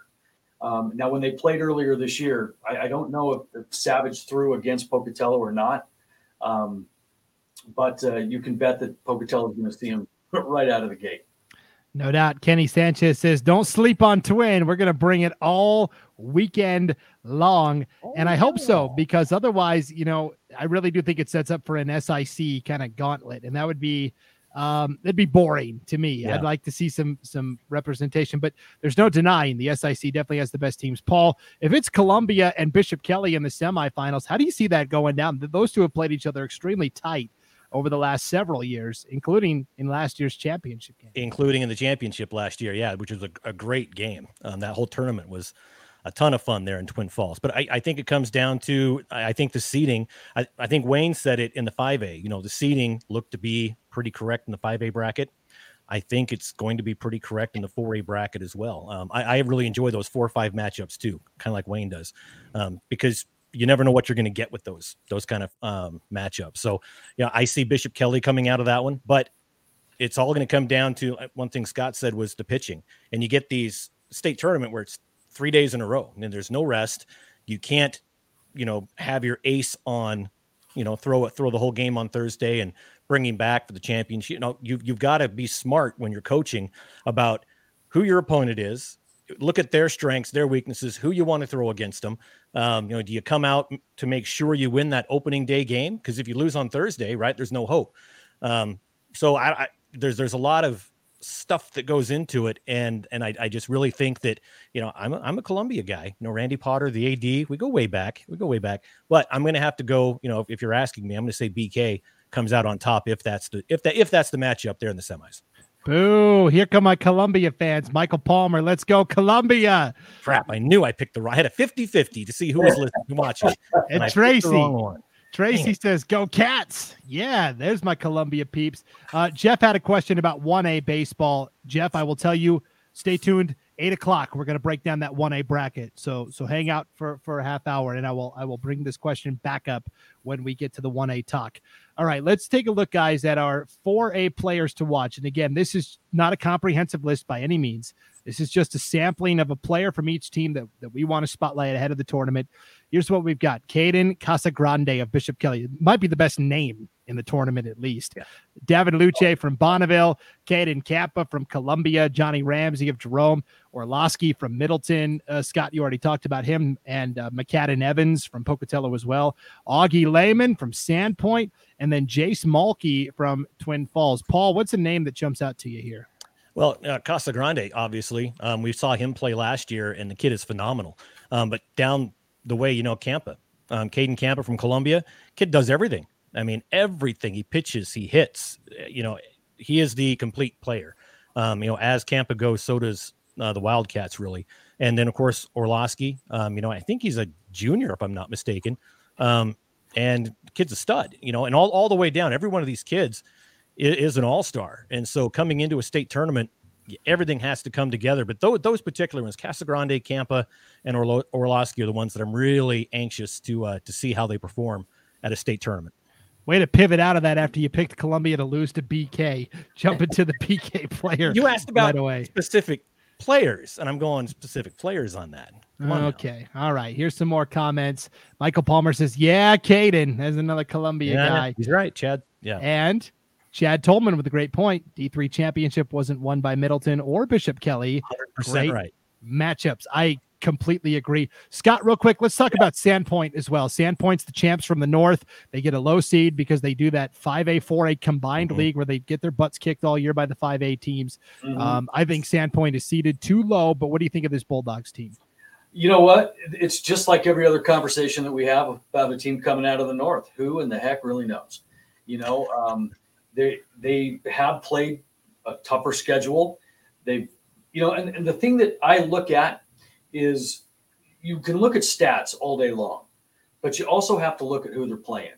Um, now, when they played earlier this year, I, I don't know if, if Savage threw against Pocatello or not, um, but uh, you can bet that Pocatello is going to see him right out of the gate. No doubt. Kenny Sanchez says, "Don't sleep on Twin. We're going to bring it all weekend long." and I hope so because otherwise, you know, I really do think it sets up for an SIC kind of gauntlet, and that would be um it'd be boring to me. Yeah. I'd like to see some some representation, but there's no denying the SIC definitely has the best teams. Paul, if it's Columbia and Bishop Kelly in the semifinals, how do you see that going down? Those two have played each other extremely tight over the last several years, including in last year's championship game. including in the championship last year. Yeah, which was a, a great game. Um, that whole tournament was a ton of fun there in Twin Falls. But I, I think it comes down to I think the seating. I, I think Wayne said it in the 5A. You know, the seating looked to be pretty correct in the 5A bracket. I think it's going to be pretty correct in the 4A bracket as well. Um, I, I, really enjoy those four or five matchups too, kind of like Wayne does, um, because you never know what you're going to get with those those kind of um, matchups. So, yeah, I see Bishop Kelly coming out of that one, but it's all going to come down to uh, one thing Scott said was the pitching, and you get these state tournament where it's three days in a row and there's no rest. You can't, you know, have your ace on, you know, throw it, throw the whole game on Thursday and bring him back for the championship. You know, you've, you've got to be smart when you're coaching about who your opponent is. Look at their strengths, their weaknesses, who you want to throw against them. Um, you know, do you come out to make sure you win that opening day game? Because if you lose on Thursday, right, there's no hope. Um, so I, I, there's there's a lot of stuff that goes into it and and I, I just really think that you know I'm a, I'm a Columbia guy you know Randy Potter the AD we go way back we go way back but I'm going to have to go you know if, if you're asking me I'm going to say BK comes out on top if that's the if that if that's the matchup there in the semis Boo! Here come my Columbia fans. Michael Palmer, let's go Columbia. Crap! I knew I picked the right. I had a 50-50 to see who was listening watching. And, and Tracy, Tracy says, "Go Cats!" Yeah, there's my Columbia peeps. Uh, Jeff had a question about 1A baseball. Jeff, I will tell you. Stay tuned. Eight o'clock. We're going to break down that 1A bracket. So so hang out for for a half hour, and I will I will bring this question back up when we get to the 1A talk. All right, let's take a look, guys, at our 4A players to watch. And again, this is not a comprehensive list by any means. This is just a sampling of a player from each team that, that we want to spotlight ahead of the tournament. Here's what we've got Caden Casagrande of Bishop Kelly. It might be the best name in the tournament, at least. Yeah. David Luce from Bonneville, Caden Campa from Columbia, Johnny Ramsey of Jerome, Orlowski from Middleton. Uh, Scott, you already talked about him, and uh, McCadden Evans from Pocatello as well. Augie Lehman from Sandpoint, and then Jace Malky from Twin Falls. Paul, what's a name that jumps out to you here? Well, uh, Casa Grande, obviously, um, we saw him play last year, and the kid is phenomenal. Um, but down the way, you know, Campa, um, Caden Campa from Columbia, kid does everything. I mean, everything. He pitches, he hits. Eh, you know, he is the complete player. Um, you know, as Campa goes, so does uh, the Wildcats, really. And then, of course, Orlowski. Um, you know, I think he's a junior, if I'm not mistaken. Um, and kid's a stud. You know, and all all the way down, every one of these kids is, is an all star. And so coming into a state tournament, everything has to come together. But those, those particular ones, Casagrande, Campa, and Orlo- Orlowski are the ones that I'm really anxious to uh, to see how they perform at a state tournament. Way to pivot out of that after you picked Columbia to lose to BK. Jump into the BK player. You asked about right specific players, and I'm going specific players on that. On okay. Now. All right. Here's some more comments. Michael Palmer says, Yeah, Caden. There's another Columbia yeah, guy. He's right, Chad. Yeah. And Chad Tolman with a great point. D3 championship wasn't won by Middleton or Bishop Kelly. 100% great right. Matchups. I completely agree. Scott, real quick, let's talk about Sandpoint as well. Sandpoint's the champs from the north. They get a low seed because they do that 5A, 4A combined mm-hmm. league where they get their butts kicked all year by the 5A teams. Mm-hmm. Um, I think Sandpoint is seeded too low, but what do you think of this Bulldogs team? You know what? It's just like every other conversation that we have about a team coming out of the north. Who in the heck really knows? You know, um, they they have played a tougher schedule. They've you know, and, and the thing that I look at is you can look at stats all day long, but you also have to look at who they're playing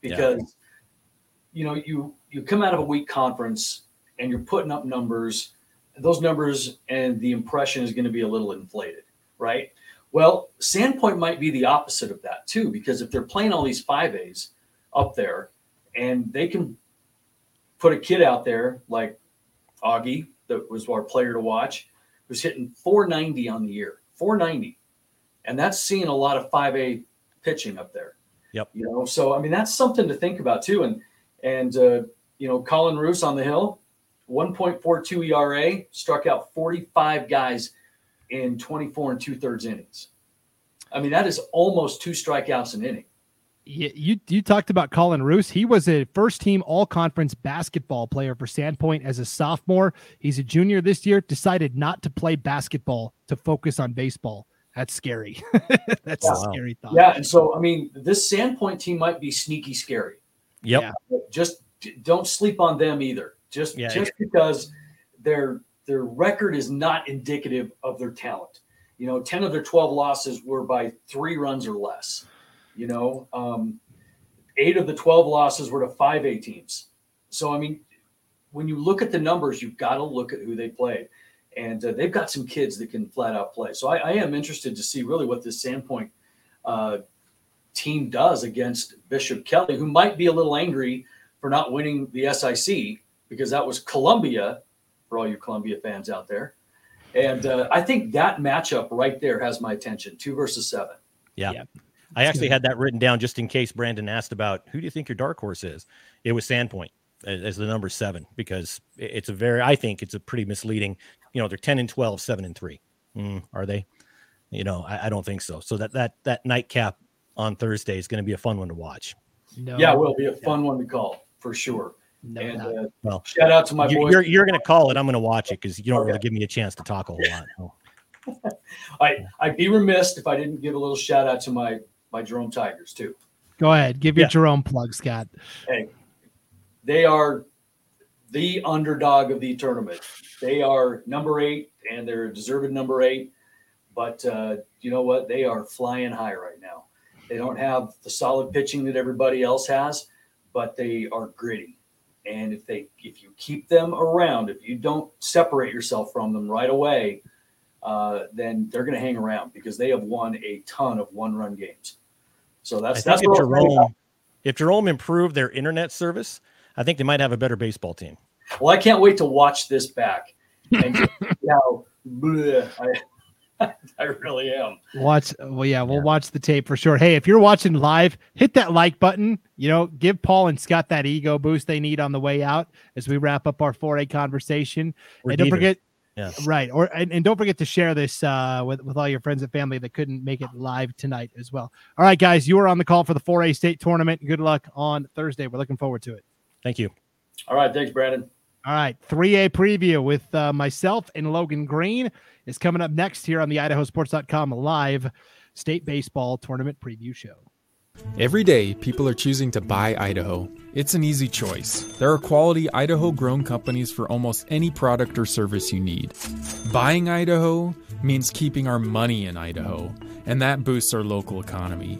because yeah. you know you you come out of a weak conference and you're putting up numbers. Those numbers and the impression is going to be a little inflated, right? Well, Sandpoint might be the opposite of that too, because if they're playing all these five A's up there and they can put a kid out there like Augie, that was our player to watch, who's hitting 490 on the year, 490. And that's seeing a lot of 5A pitching up there. Yep. You know, so I mean that's something to think about too. And and uh, you know, Colin Roos on the hill, 1.42 ERA, struck out 45 guys in 24 and two thirds innings. I mean, that is almost two strikeouts an inning you you talked about Colin Roos. He was a first team all conference basketball player for Sandpoint as a sophomore. He's a junior this year, decided not to play basketball to focus on baseball. That's scary. That's yeah. a scary thought. Yeah. And so, I mean, this Sandpoint team might be sneaky scary. Yep. Yeah. Just don't sleep on them either. Just, yeah, just yeah. because their, their record is not indicative of their talent. You know, 10 of their 12 losses were by three runs or less. You know, um, eight of the 12 losses were to 5A teams. So, I mean, when you look at the numbers, you've got to look at who they played. And uh, they've got some kids that can flat out play. So I, I am interested to see really what this Sandpoint uh, team does against Bishop Kelly, who might be a little angry for not winning the SIC because that was Columbia for all you Columbia fans out there. And uh, I think that matchup right there has my attention two versus seven. Yeah. yeah. I actually had that written down just in case Brandon asked about who do you think your dark horse is? It was Sandpoint as the number seven because it's a very, I think it's a pretty misleading. You know, they're 10 and 12, seven and three. Mm, are they? You know, I, I, don't think so. So that, that, that nightcap on Thursday is going to be a fun one to watch. No. Yeah, it will be a fun yeah. one to call for sure. No and uh, well, shout out to my you, boy. You're, you're going to call it. I'm going to watch it because you don't okay. really give me a chance to talk a whole lot. I I'd be remiss if I didn't give a little shout out to my my Jerome Tigers too. Go ahead, give your yeah. Jerome plug, Scott. Hey, they are the underdog of the tournament. They are number eight, and they're a deserved number eight. But uh, you know what? They are flying high right now. They don't have the solid pitching that everybody else has, but they are gritty. And if they if you keep them around, if you don't separate yourself from them right away, uh, then they're going to hang around because they have won a ton of one run games. So that's that's if Jerome, if Jerome improved their internet service, I think they might have a better baseball team. Well, I can't wait to watch this back and just how bleh, I, I really am. Watch. Well, yeah, we'll yeah. watch the tape for sure. Hey, if you're watching live, hit that like button. You know, give Paul and Scott that ego boost they need on the way out as we wrap up our 4A conversation. We're and don't forget, yeah. right, or and, and, don't forget to share this uh, with with all your friends and family that couldn't make it live tonight as well. All right, guys, you are on the call for the 4A state tournament. Good luck on Thursday. We're looking forward to it. Thank you. All right, thanks, Brandon. All right, 3A preview with uh, myself and Logan Green is coming up next here on the idahosports.com live state baseball tournament preview show. Every day, people are choosing to buy Idaho. It's an easy choice. There are quality Idaho grown companies for almost any product or service you need. Buying Idaho means keeping our money in Idaho, and that boosts our local economy.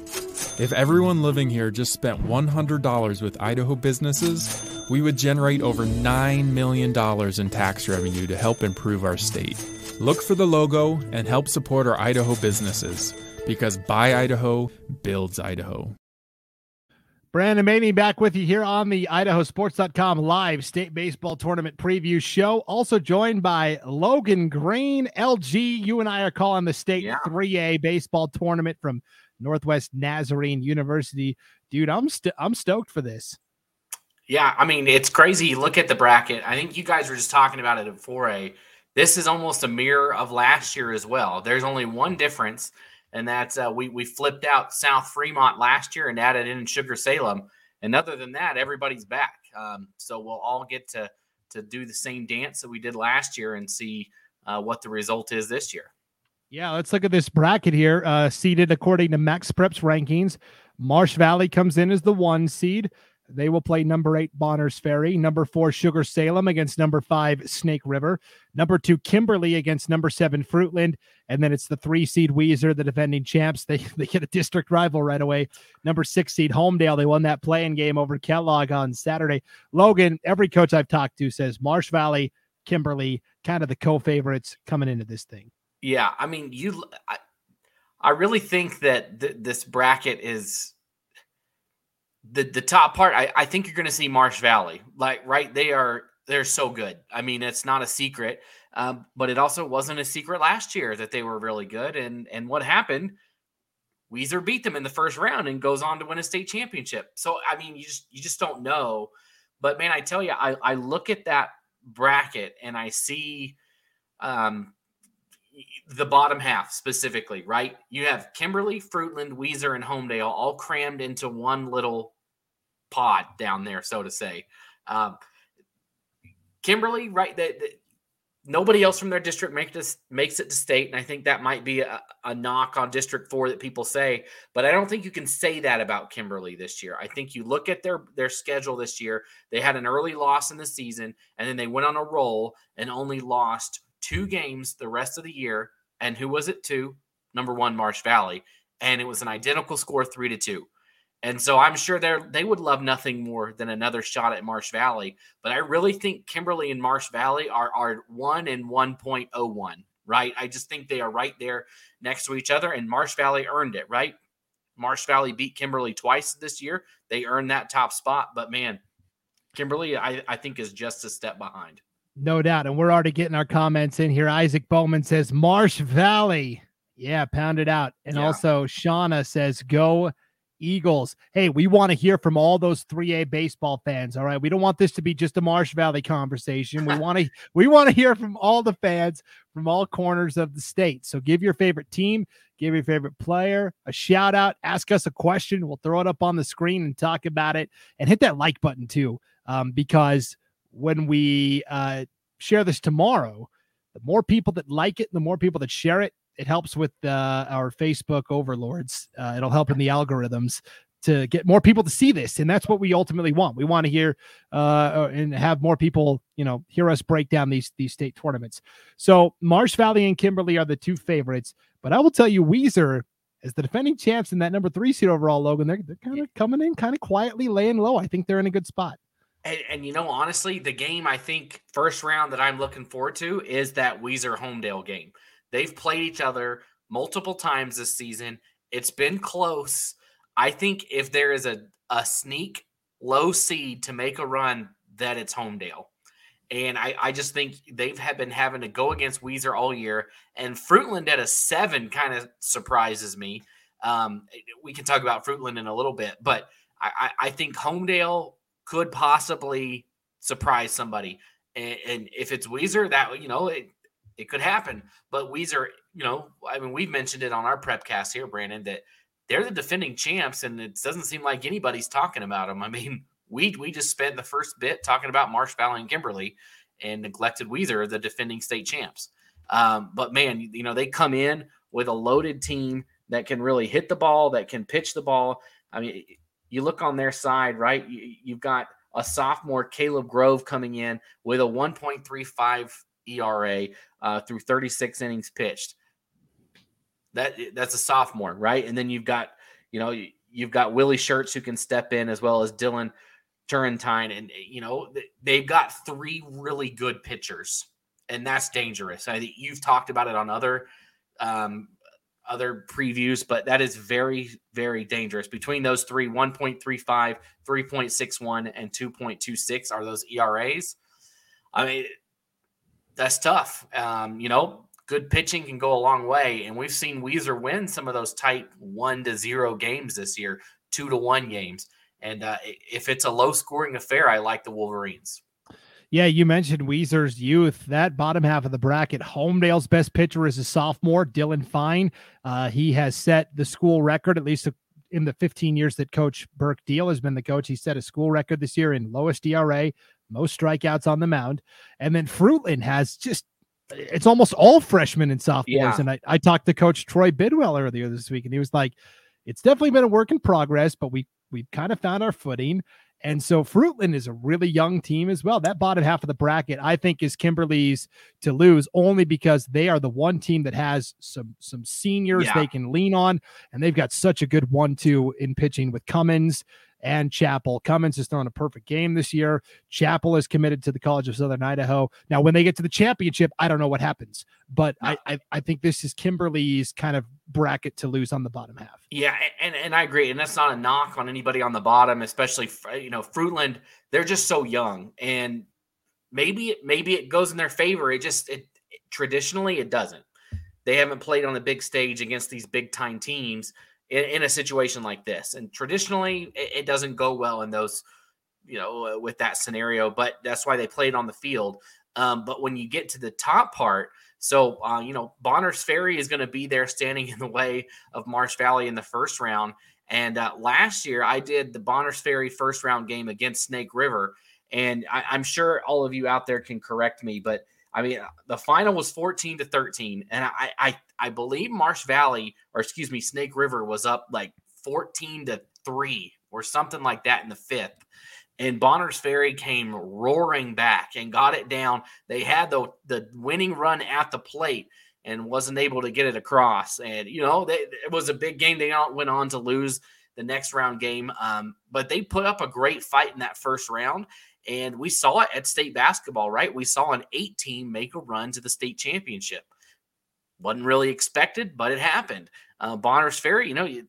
If everyone living here just spent $100 with Idaho businesses, we would generate over $9 million in tax revenue to help improve our state. Look for the logo and help support our Idaho businesses because Buy Idaho builds Idaho. Brandon Baney back with you here on the idahosports.com live state baseball tournament preview show. Also joined by Logan Green, LG. You and I are calling the state yeah. 3A baseball tournament from Northwest Nazarene University. Dude, I'm st- I'm stoked for this. Yeah, I mean, it's crazy. Look at the bracket. I think you guys were just talking about it at 4A. This is almost a mirror of last year as well. There's only one difference, and that's uh, we we flipped out South Fremont last year and added in Sugar Salem. And other than that, everybody's back. Um, so we'll all get to to do the same dance that we did last year and see uh, what the result is this year. Yeah, let's look at this bracket here. Uh, seeded according to Max Preps rankings, Marsh Valley comes in as the one seed. They will play number eight Bonners Ferry, number four Sugar Salem against number five Snake River, number two Kimberly against number seven Fruitland, and then it's the three seed Weiser, the defending champs. They they get a district rival right away. Number six seed Homedale. They won that play-in game over Kellogg on Saturday. Logan, every coach I've talked to says Marsh Valley, Kimberly, kind of the co-favorites coming into this thing. Yeah, I mean, you, I, I really think that th- this bracket is the the top part, I, I think you're going to see Marsh Valley. Like, right? They are they're so good. I mean, it's not a secret, um, but it also wasn't a secret last year that they were really good. And and what happened? Weiser beat them in the first round and goes on to win a state championship. So I mean, you just you just don't know. But man, I tell you, I, I look at that bracket and I see um, the bottom half specifically, right? You have Kimberly, Fruitland, Weiser, and Homedale all crammed into one little pod down there, so to say. Um, Kimberly, right? That nobody else from their district makes this, makes it to state, and I think that might be a, a knock on District Four that people say. But I don't think you can say that about Kimberly this year. I think you look at their their schedule this year. They had an early loss in the season, and then they went on a roll and only lost two games the rest of the year And who was it? Two. Number one, Marsh Valley. And it was an identical score, three to two. And so I'm sure they they would love nothing more than another shot at Marsh Valley. But I really think Kimberly and Marsh Valley are are one and 1.01, right? I just think they are right there next to each other. And Marsh Valley earned it, right? Marsh Valley beat Kimberly twice this year. They earned that top spot. But man, Kimberly, I, I think, is just a step behind. No doubt. And we're already getting our comments in here. Isaac Bowman says Marsh Valley. Yeah, pound it out. And yeah. also Shauna says go Eagles. Hey, we want to hear from all those 3A baseball fans. All right. We don't want this to be just a Marsh Valley conversation. We want to we want to hear from all the fans from all corners of the state. So give your favorite team, give your favorite player a shout out, ask us a question. We'll throw it up on the screen and talk about it. And hit that like button too. Um, because when we uh, share this tomorrow, the more people that like it, the more people that share it, it helps with uh, our Facebook overlords. Uh, it'll help in the algorithms to get more people to see this, and that's what we ultimately want. We want to hear uh, and have more people, you know, hear us break down these these state tournaments. So Marsh Valley and Kimberly are the two favorites, but I will tell you, Weiser as the defending champs in that number three seed overall, Logan, they're, they're kind of coming in kind of quietly laying low. I think they're in a good spot. And, and, you know, honestly, the game I think first round that I'm looking forward to is that Weiser Homedale game. They've played each other multiple times this season. It's been close. I think if there is a, a sneak low seed to make a run, that it's Homedale. And I, I just think they've have been having to go against Weiser all year. And Fruitland at a seven kind of surprises me. Um, we can talk about Fruitland in a little bit, but I, I think Homedale could possibly surprise somebody. And, and if it's Weiser, that you know it, it could happen. But Weiser, you know, I mean, we've mentioned it on our prep cast here, Brandon, that they're the defending champs, and it doesn't seem like anybody's talking about them. I mean, we we just spent the first bit talking about Marsh Valley and Kimberly, and neglected Weiser, the defending state champs. Um, but man, you know, they come in with a loaded team that can really hit the ball, that can pitch the ball. I mean, you look on their side, right? You, have got a sophomore, Caleb Grove, coming in with a 1.35 ERA uh, through 36 innings pitched. That that's a sophomore, right? And then you've got, you know, you've got Willie Shirts who can step in as well as Dylan Turrentine, and you know they've got three really good pitchers, and that's dangerous. I think you've talked about it on other um, other previews, but that is very, very dangerous. Between those three, 1.35, 3.61, and 2.26 are those ERAs. I mean, that's tough. Um, you know, good pitching can go a long way. And we've seen Weiser win some of those tight one to zero games this year, two to one games. And uh, if it's a low scoring affair, I like the Wolverines. Yeah, you mentioned Weiser's youth. That bottom half of the bracket, Homedale's best pitcher is a sophomore, Dylan Fine. Uh, he has set the school record, at least in the 15 years that Coach Burke Deal has been the coach. He set a school record this year in lowest ERA, most strikeouts on the mound. And then Fruitland has just it's almost all freshmen and sophomores. Yeah. And I, I talked to Coach Troy Bidwell earlier this week, and he was like, it's definitely been a work in progress, but we we've kind of found our footing. And so Fruitland is a really young team as well. That bottom half of the bracket, I think, is Kimberly's to lose only because they are the one team that has some some seniors yeah. they can lean on, and they've got such a good one-two in pitching with Cummins and Chapel. Cummins has thrown a perfect game this year. Chapel is committed to the College of Southern Idaho. Now, when they get to the championship, I don't know what happens, but. I, I, I think this is Kimberly's kind of bracket to lose on the bottom half. Yeah, and and I agree, and that's not a knock on anybody on the bottom, especially you know Fruitland. They're just so young, and maybe maybe it goes in their favor. It just it, it traditionally it doesn't. They haven't played on the big stage against these big time teams in, in a situation like this. And traditionally, it, it, doesn't go well in those, you know, with that scenario. But that's why they played on the field. Um, but when you get to the top part, so uh, you know, Bonners Ferry is going to be there standing in the way of Marsh Valley in the first round. And uh, last year, I did the Bonners Ferry first round game against Snake River, and I, I'm sure all of you out there can correct me, but I mean, the final was 14 to 13, and I, I, I believe Marsh Valley, or excuse me, Snake River was up like 14 to three or something like that in the fifth. And Bonners Ferry came roaring back and got it down. They had the the winning run at the plate, and wasn't able to get it across. And you know, they, it was a big game. They went on to lose the next round game, um, but they put up a great fight in that first round. And we saw it at state basketball, right? We saw an eight team make a run to the state championship. Wasn't really expected, but it happened. Uh, Bonners Ferry, you know, you,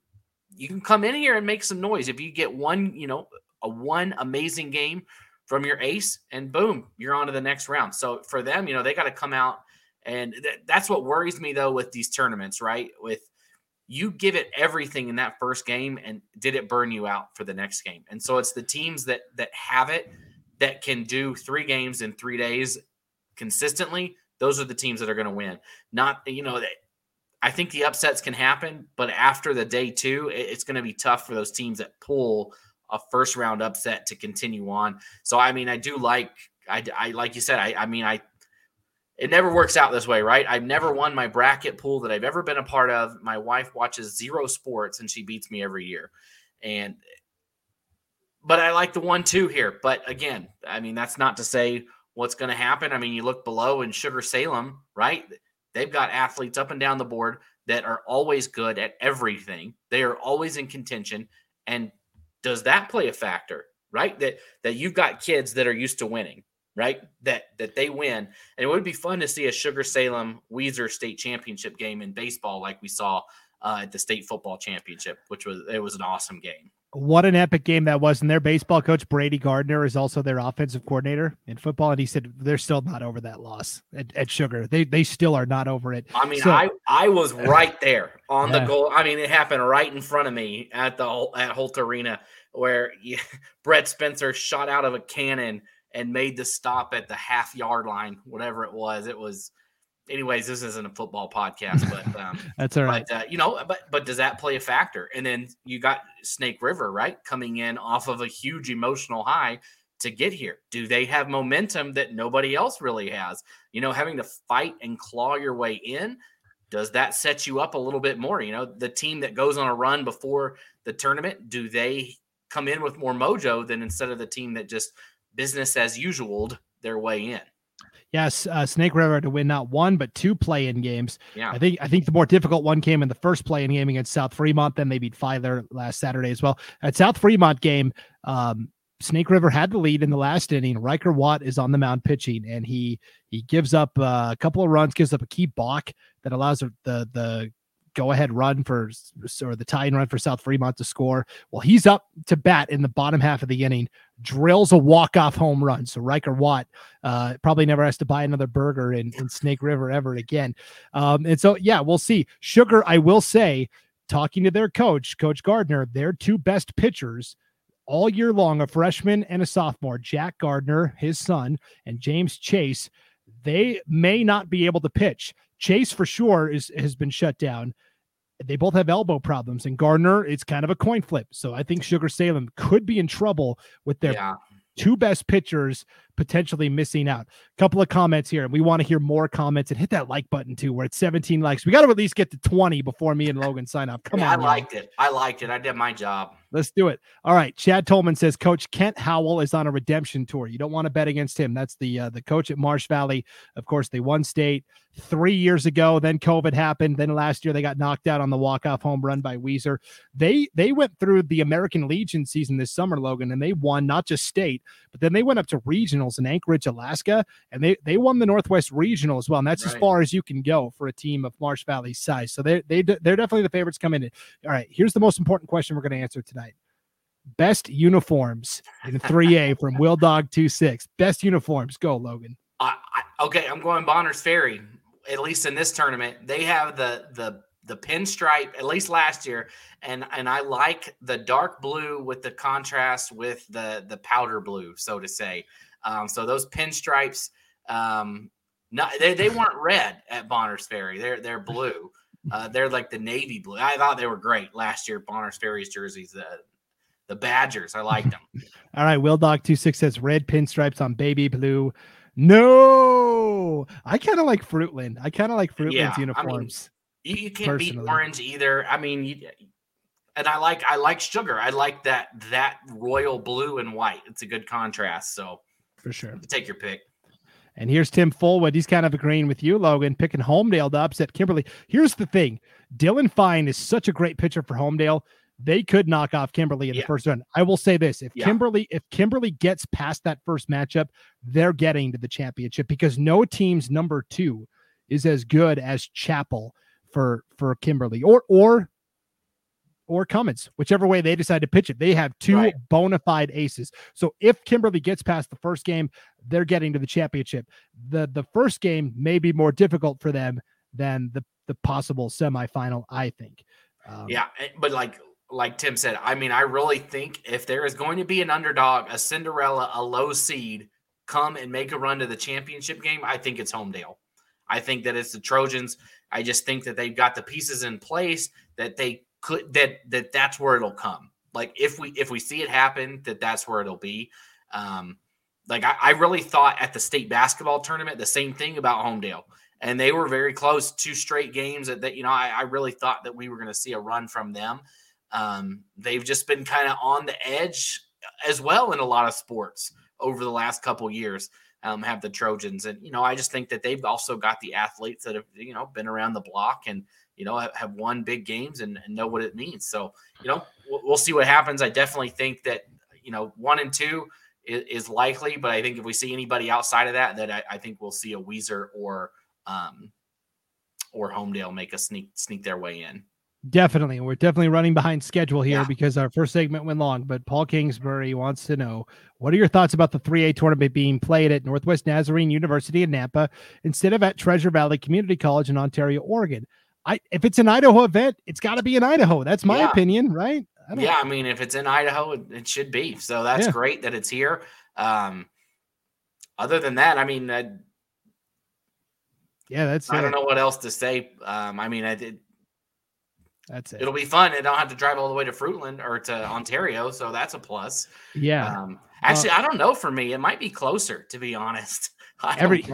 you can come in here and make some noise. If you get one, you know, a one amazing game from your ace, and boom, you're on to the next round. So for them, you know, they got to come out. And th- that's what worries me, though, with these tournaments, right? With you give it everything in that first game, and did it burn you out for the next game? And so it's the teams that that have it that can do three games in three days consistently, those are the teams that are going to win. Not, you know, I think the upsets can happen, but after the day two, it's going to be tough for those teams that pull a first round upset to continue on. So, I mean, I do like, I, I like you said, I, I mean, I, it never works out this way, right? I've never won my bracket pool that I've ever been a part of. My wife watches zero sports and she beats me every year. And but I like the one two here. But again, I mean, that's not to say what's going to happen. I mean, you look below in Sugar Salem, right? They've got athletes up and down the board that are always good at everything. They are always in contention. And does that play a factor, right? That that you've got kids that are used to winning, right? That that they win. And it would be fun to see a Sugar Salem Weiser state championship game in baseball like we saw uh, at the state football championship, which was it was an awesome game. What an epic game that was. And their baseball coach, Brady Gardner, is also their offensive coordinator in football. And he said they're still not over that loss at, at Sugar. They they still are not over it. I mean, so, I, I was right there on yeah. the goal. I mean, it happened right in front of me at the at Holt Arena where Brett Spencer shot out of a cannon and made the stop at the half yard line, whatever it was. It was anyways, this isn't a football podcast, but um, that's all right. But uh, you know, but but does that play a factor? And then you got Snake River, right, coming in off of a huge emotional high to get here. Do they have momentum that nobody else really has? You know, having to fight and claw your way in. Does that set you up a little bit more? You know, the team that goes on a run before the tournament, do they come in with more mojo than instead of the team that just business as usual their way in? Yes, uh, Snake River to win not one but two play-in games. Yeah, I think I think the more difficult one came in the first play-in game against South Fremont. Then they beat Filer last Saturday as well. At South Fremont game, um, Snake River had the lead in the last inning. Riker Watt is on the mound pitching, and he he gives up uh, a couple of runs, gives up a key balk that allows the the go ahead run for or the tie and run for South Fremont to score. Well, he's up to bat in the bottom half of the inning, drills a walk off home run. So Riker Watt uh, probably never has to buy another burger in, in Snake River ever again. Um, and so, yeah, we'll see. Sugar, I will say, talking to their coach, Coach Gardner, their two best pitchers all year long, a freshman and a sophomore, Jack Gardner, his son, and James Chase. They may not be able to pitch. Chase for sure is has been shut down they both have elbow problems and Gardner it's kind of a coin flip. So I think Sugar Salem could be in trouble with their yeah. two best pitchers potentially missing out. A couple of comments here, and we want to hear more comments and hit that like button too. We're at 17 likes. We got to at least get to 20 before me and Logan sign up. Come yeah, on. I liked it. I liked it. I did my job. Let's do it. All right. Chad Tolman says Coach Kent Howell is on a redemption tour. You don't want to bet against him. That's the uh, the coach at Marsh Valley. Of course, they won state three years ago. Then COVID happened. Then last year they got knocked out on the walk off home run by Weiser. They they went through the American Legion season this summer, Logan, and they won not just state, but then they went up to regionals in Anchorage, Alaska, and they they won the Northwest Regional as well. And that's right. as far as you can go for a team of Marsh Valley size. So they they they're definitely the favorites coming in. All right. Here's the most important question we're going to answer tonight best uniforms in 3A from Will Dog 26. Best uniforms. Go, Logan. I, okay, I'm going Bonners Ferry. At least in this tournament, they have the the the pinstripe. At least last year, and and I like the dark blue with the contrast with the the powder blue, so to say. Um, so those pinstripes, um, not they, they weren't red at Bonners Ferry. They're they're blue. Uh, they're like the navy blue. I thought they were great last year. Bonners Ferry's jerseys. the the Badgers. I liked them. All right. Will Dog 26 says red pinstripes on baby blue. No, I kind of like Fruitland. I kind of like Fruitland's yeah, uniforms. I mean, you, you can't personally. beat orange either. I mean, you, and I like I like sugar. I like that that royal blue and white. It's a good contrast. So for sure, take your pick. And here's Tim Fullwood. He's kind of agreeing with you, Logan, picking Homedale to upset Kimberly. Here's the thing Dylan Fine is such a great pitcher for Homedale. They could knock off Kimberly in Yeah. the first round. I will say this if Yeah. Kimberly, if Kimberly gets past that first matchup, they're getting to the championship because no team's number two is as good as Chapel for for Kimberly or or or Cummins, whichever way they decide to pitch it. They have two Right. bona fide aces. So if Kimberly gets past the first game, they're getting to the championship. The the first game may be more difficult for them than the the possible semifinal, I think. Um, Yeah, eh, but like like Tim said, I mean, I really think if there is going to be an underdog, a Cinderella, a low seed, come and make a run to the championship game, I think it's Homedale. I think that it's the Trojans. I just think that they've got the pieces in place that they could that that that's where it'll come. Like if we if we see it happen, that that's where it'll be. Um, like I, I really thought at the state basketball tournament the same thing about Homedale and they were very close two straight games that, that you know I, I really thought that we were going to see a run from them um, they've just been kind of on the edge as well in a lot of sports over the last couple years um, have the trojans and you know i just think that they've also got the athletes that have you know been around the block and you know have, have won big games and, and know what it means so you know we'll, we'll see what happens i definitely think that you know one and two is, is likely but i think if we see anybody outside of that that i, I think we'll see a Weiser or um, or Homedale make a sneak sneak their way in. Definitely. We're definitely running behind schedule here Yeah. because our first segment went long. But Paul Kingsbury wants to know what are your thoughts about the 3A tournament being played at Northwest Nazarene University in Nampa instead of at Treasure Valley Community College in Ontario, Oregon? I if it's an Idaho event, it's got to be in Idaho. That's my Yeah. opinion, right? I Yeah, I mean, if it's in Idaho, it, it should be. So that's Yeah. great that it's here. Um, other than that, I mean, I, yeah, that's I it. don't know what else to say. Um, I mean, I did. That's it. It'll be fun. I don't have to drive all the way to Fruitland or to Ontario, so that's a plus. Yeah. Um, actually, I don't know. For me, it might be closer, to be honest. Every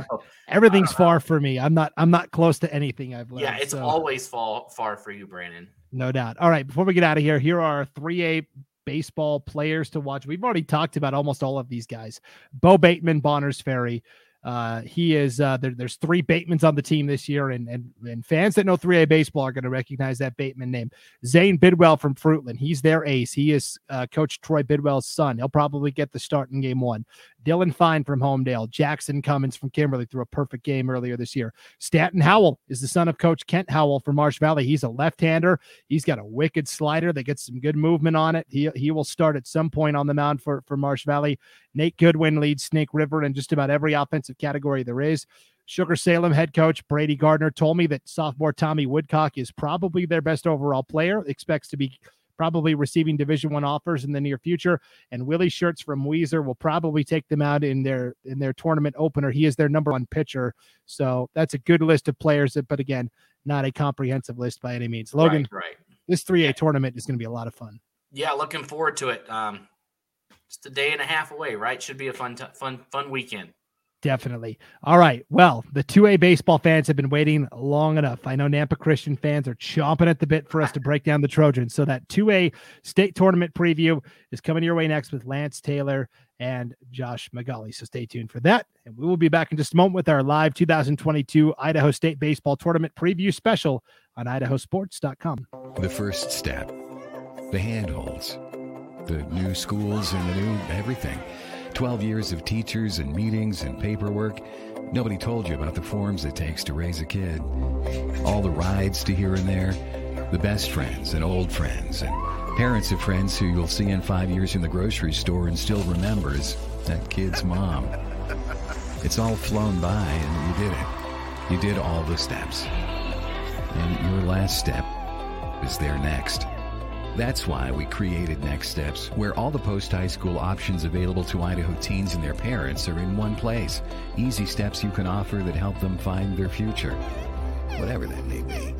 everything's far for me. I'm not I'm not close to anything I've learned. Yeah, it's so- always fall far for you, Brandon. No doubt. All right, before we get out of here, here are our 3A baseball players to watch. We've already talked about almost all of these guys. Bo Bateman, Bonners Ferry. Uh, he is uh, there, there's three Batemans on the team this year, and and and fans that know 3A baseball are going to recognize that Bateman name. Zane Bidwell from Fruitland. He's their ace. He is uh, Coach Troy Bidwell's son. He'll probably get the start in game one. Dylan Fine from Homedale. Jackson Cummins from Kimberly threw a perfect game earlier this year. Stanton Howell is the son of Coach Kent Howell from Marsh Valley. He's a left-hander. He's got a wicked slider that gets some good movement on it. He he will start at some point on the mound for for Marsh Valley. Nate Goodwin leads Snake River in just about every offensive category there is. Sugar Salem head coach Brady Gardner told me that sophomore Tommy Woodcock is probably their best overall player. Expects to be probably receiving Division One offers in the near future. And Willie Shirts from Weiser will probably take them out in their in their tournament opener. He is their number one pitcher. So that's a good list of players. That, but again, not a comprehensive list by any means. Logan, right, right. this 3A tournament is going to be a lot of fun. Yeah, looking forward to it. Um, just a day and a half away, right? Should be a fun, t- fun, fun weekend. Definitely. All right. Well, the 2A baseball fans have been waiting long enough. I know Nampa Christian fans are chomping at the bit for us to break down the Trojans. So that 2A state tournament preview is coming your way next with Lance Taylor and Josh Magali. So stay tuned for that. And we will be back in just a moment with our live 2022 Idaho State Baseball Tournament preview special on idahosports.com. The first step, the handholds, the new schools and the new everything. 12 years of teachers and meetings and paperwork. Nobody told you about the forms it takes to raise a kid. All the rides to here and there, the best friends and old friends, and parents of friends who you'll see in five years in the grocery store and still remembers that kid's mom. It's all flown by and you did it. You did all the steps. And your last step is there next. That's why we created Next Steps, where all the post high school options available to Idaho teens and their parents are in one place. Easy steps you can offer that help them find their future, whatever that may be.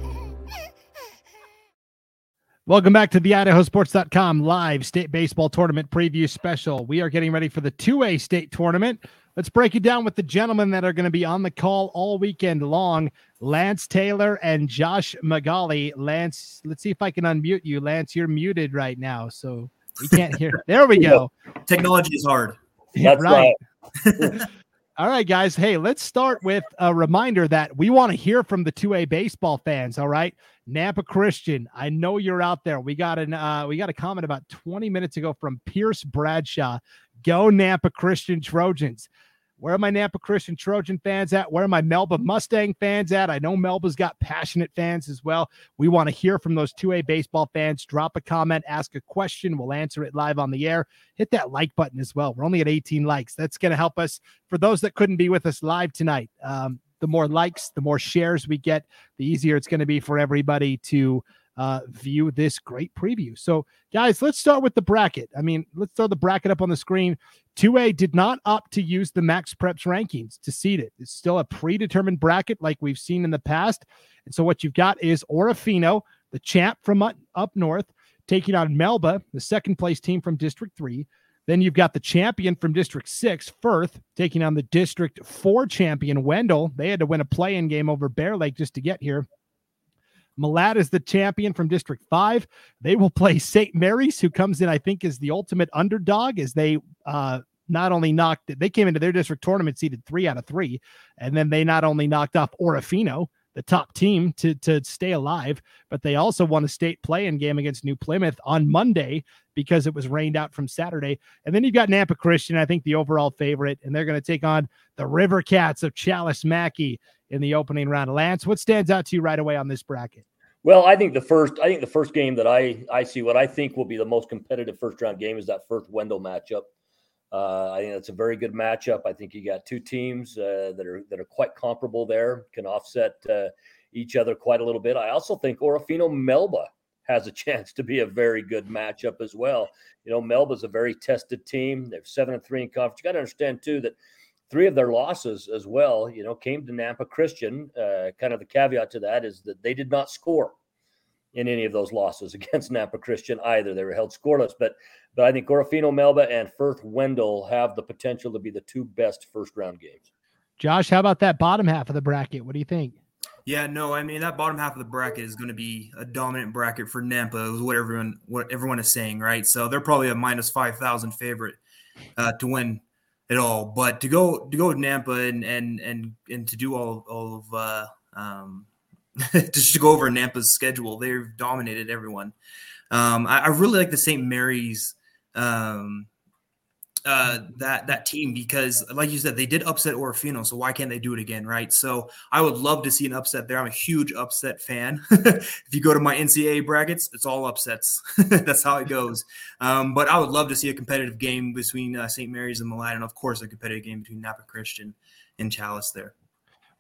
Welcome back to the idahosports.com live state baseball tournament preview special. We are getting ready for the 2A state tournament. Let's break it down with the gentlemen that are going to be on the call all weekend long Lance Taylor and Josh Magali. Lance, let's see if I can unmute you. Lance, you're muted right now, so we can't hear. There we go. Technology is hard. That's right. All right, guys. Hey, let's start with a reminder that we want to hear from the 2A baseball fans. All right. Nampa Christian, I know you're out there. We got an uh, we got a comment about 20 minutes ago from Pierce Bradshaw. Go Nampa Christian Trojans. Where are my Nampa Christian Trojan fans at? Where are my Melba Mustang fans at? I know Melba's got passionate fans as well. We want to hear from those 2A baseball fans. Drop a comment, ask a question. We'll answer it live on the air. Hit that like button as well. We're only at 18 likes. That's going to help us. For those that couldn't be with us live tonight, um, the more likes, the more shares we get, the easier it's going to be for everybody to uh, view this great preview. So, guys, let's start with the bracket. I mean, let's throw the bracket up on the screen. 2A did not opt to use the Max Preps rankings to seed it. It's still a predetermined bracket like we've seen in the past. And so, what you've got is Orofino, the champ from up north, taking on Melba, the second place team from District 3. Then you've got the champion from District 6, Firth, taking on the District 4 champion, Wendell. They had to win a play in game over Bear Lake just to get here. Malad is the champion from District 5. They will play St. Mary's, who comes in, I think, is the ultimate underdog as they uh, not only knocked, they came into their district tournament seeded three out of three. And then they not only knocked off Orofino, the top team to, to stay alive, but they also won a state play-in game against New Plymouth on Monday because it was rained out from Saturday. And then you've got Nampa Christian, I think the overall favorite, and they're going to take on the River Cats of Challis Mackay in the opening round. Lance, what stands out to you right away on this bracket? Well, I think the first, I think the first game that I I see, what I think will be the most competitive first round game is that first Wendell matchup. Uh, I think that's a very good matchup. I think you got two teams uh, that are that are quite comparable there, can offset uh, each other quite a little bit. I also think Orofino Melba has a chance to be a very good matchup as well. You know, Melba's a very tested team. They're seven and three in conference. You got to understand too that three of their losses as well, you know, came to Nampa Christian. Uh, kind of the caveat to that is that they did not score in any of those losses against Nampa Christian either. They were held scoreless, but but I think Orofino Melba and Firth Wendell have the potential to be the two best first round games. Josh, how about that bottom half of the bracket? What do you think? Yeah, no, I mean that bottom half of the bracket is going to be a dominant bracket for Nampa, is what everyone what everyone is saying, right? So they're probably a minus five thousand favorite uh, to win at all. But to go to go with Nampa and and and and to do all all of uh, um, just to go over Nampa's schedule, they've dominated everyone. Um, I, I, really like the St. Mary's um, uh, that that team because, like you said, they did upset Orofino, so why can't they do it again, right? So I would love to see an upset there. I'm a huge upset fan. if you go to my NCAA brackets, it's all upsets. That's how it goes. Um, but I would love to see a competitive game between uh, St. Mary's and Malad, and of course, a competitive game between Nampa Christian and Challis there.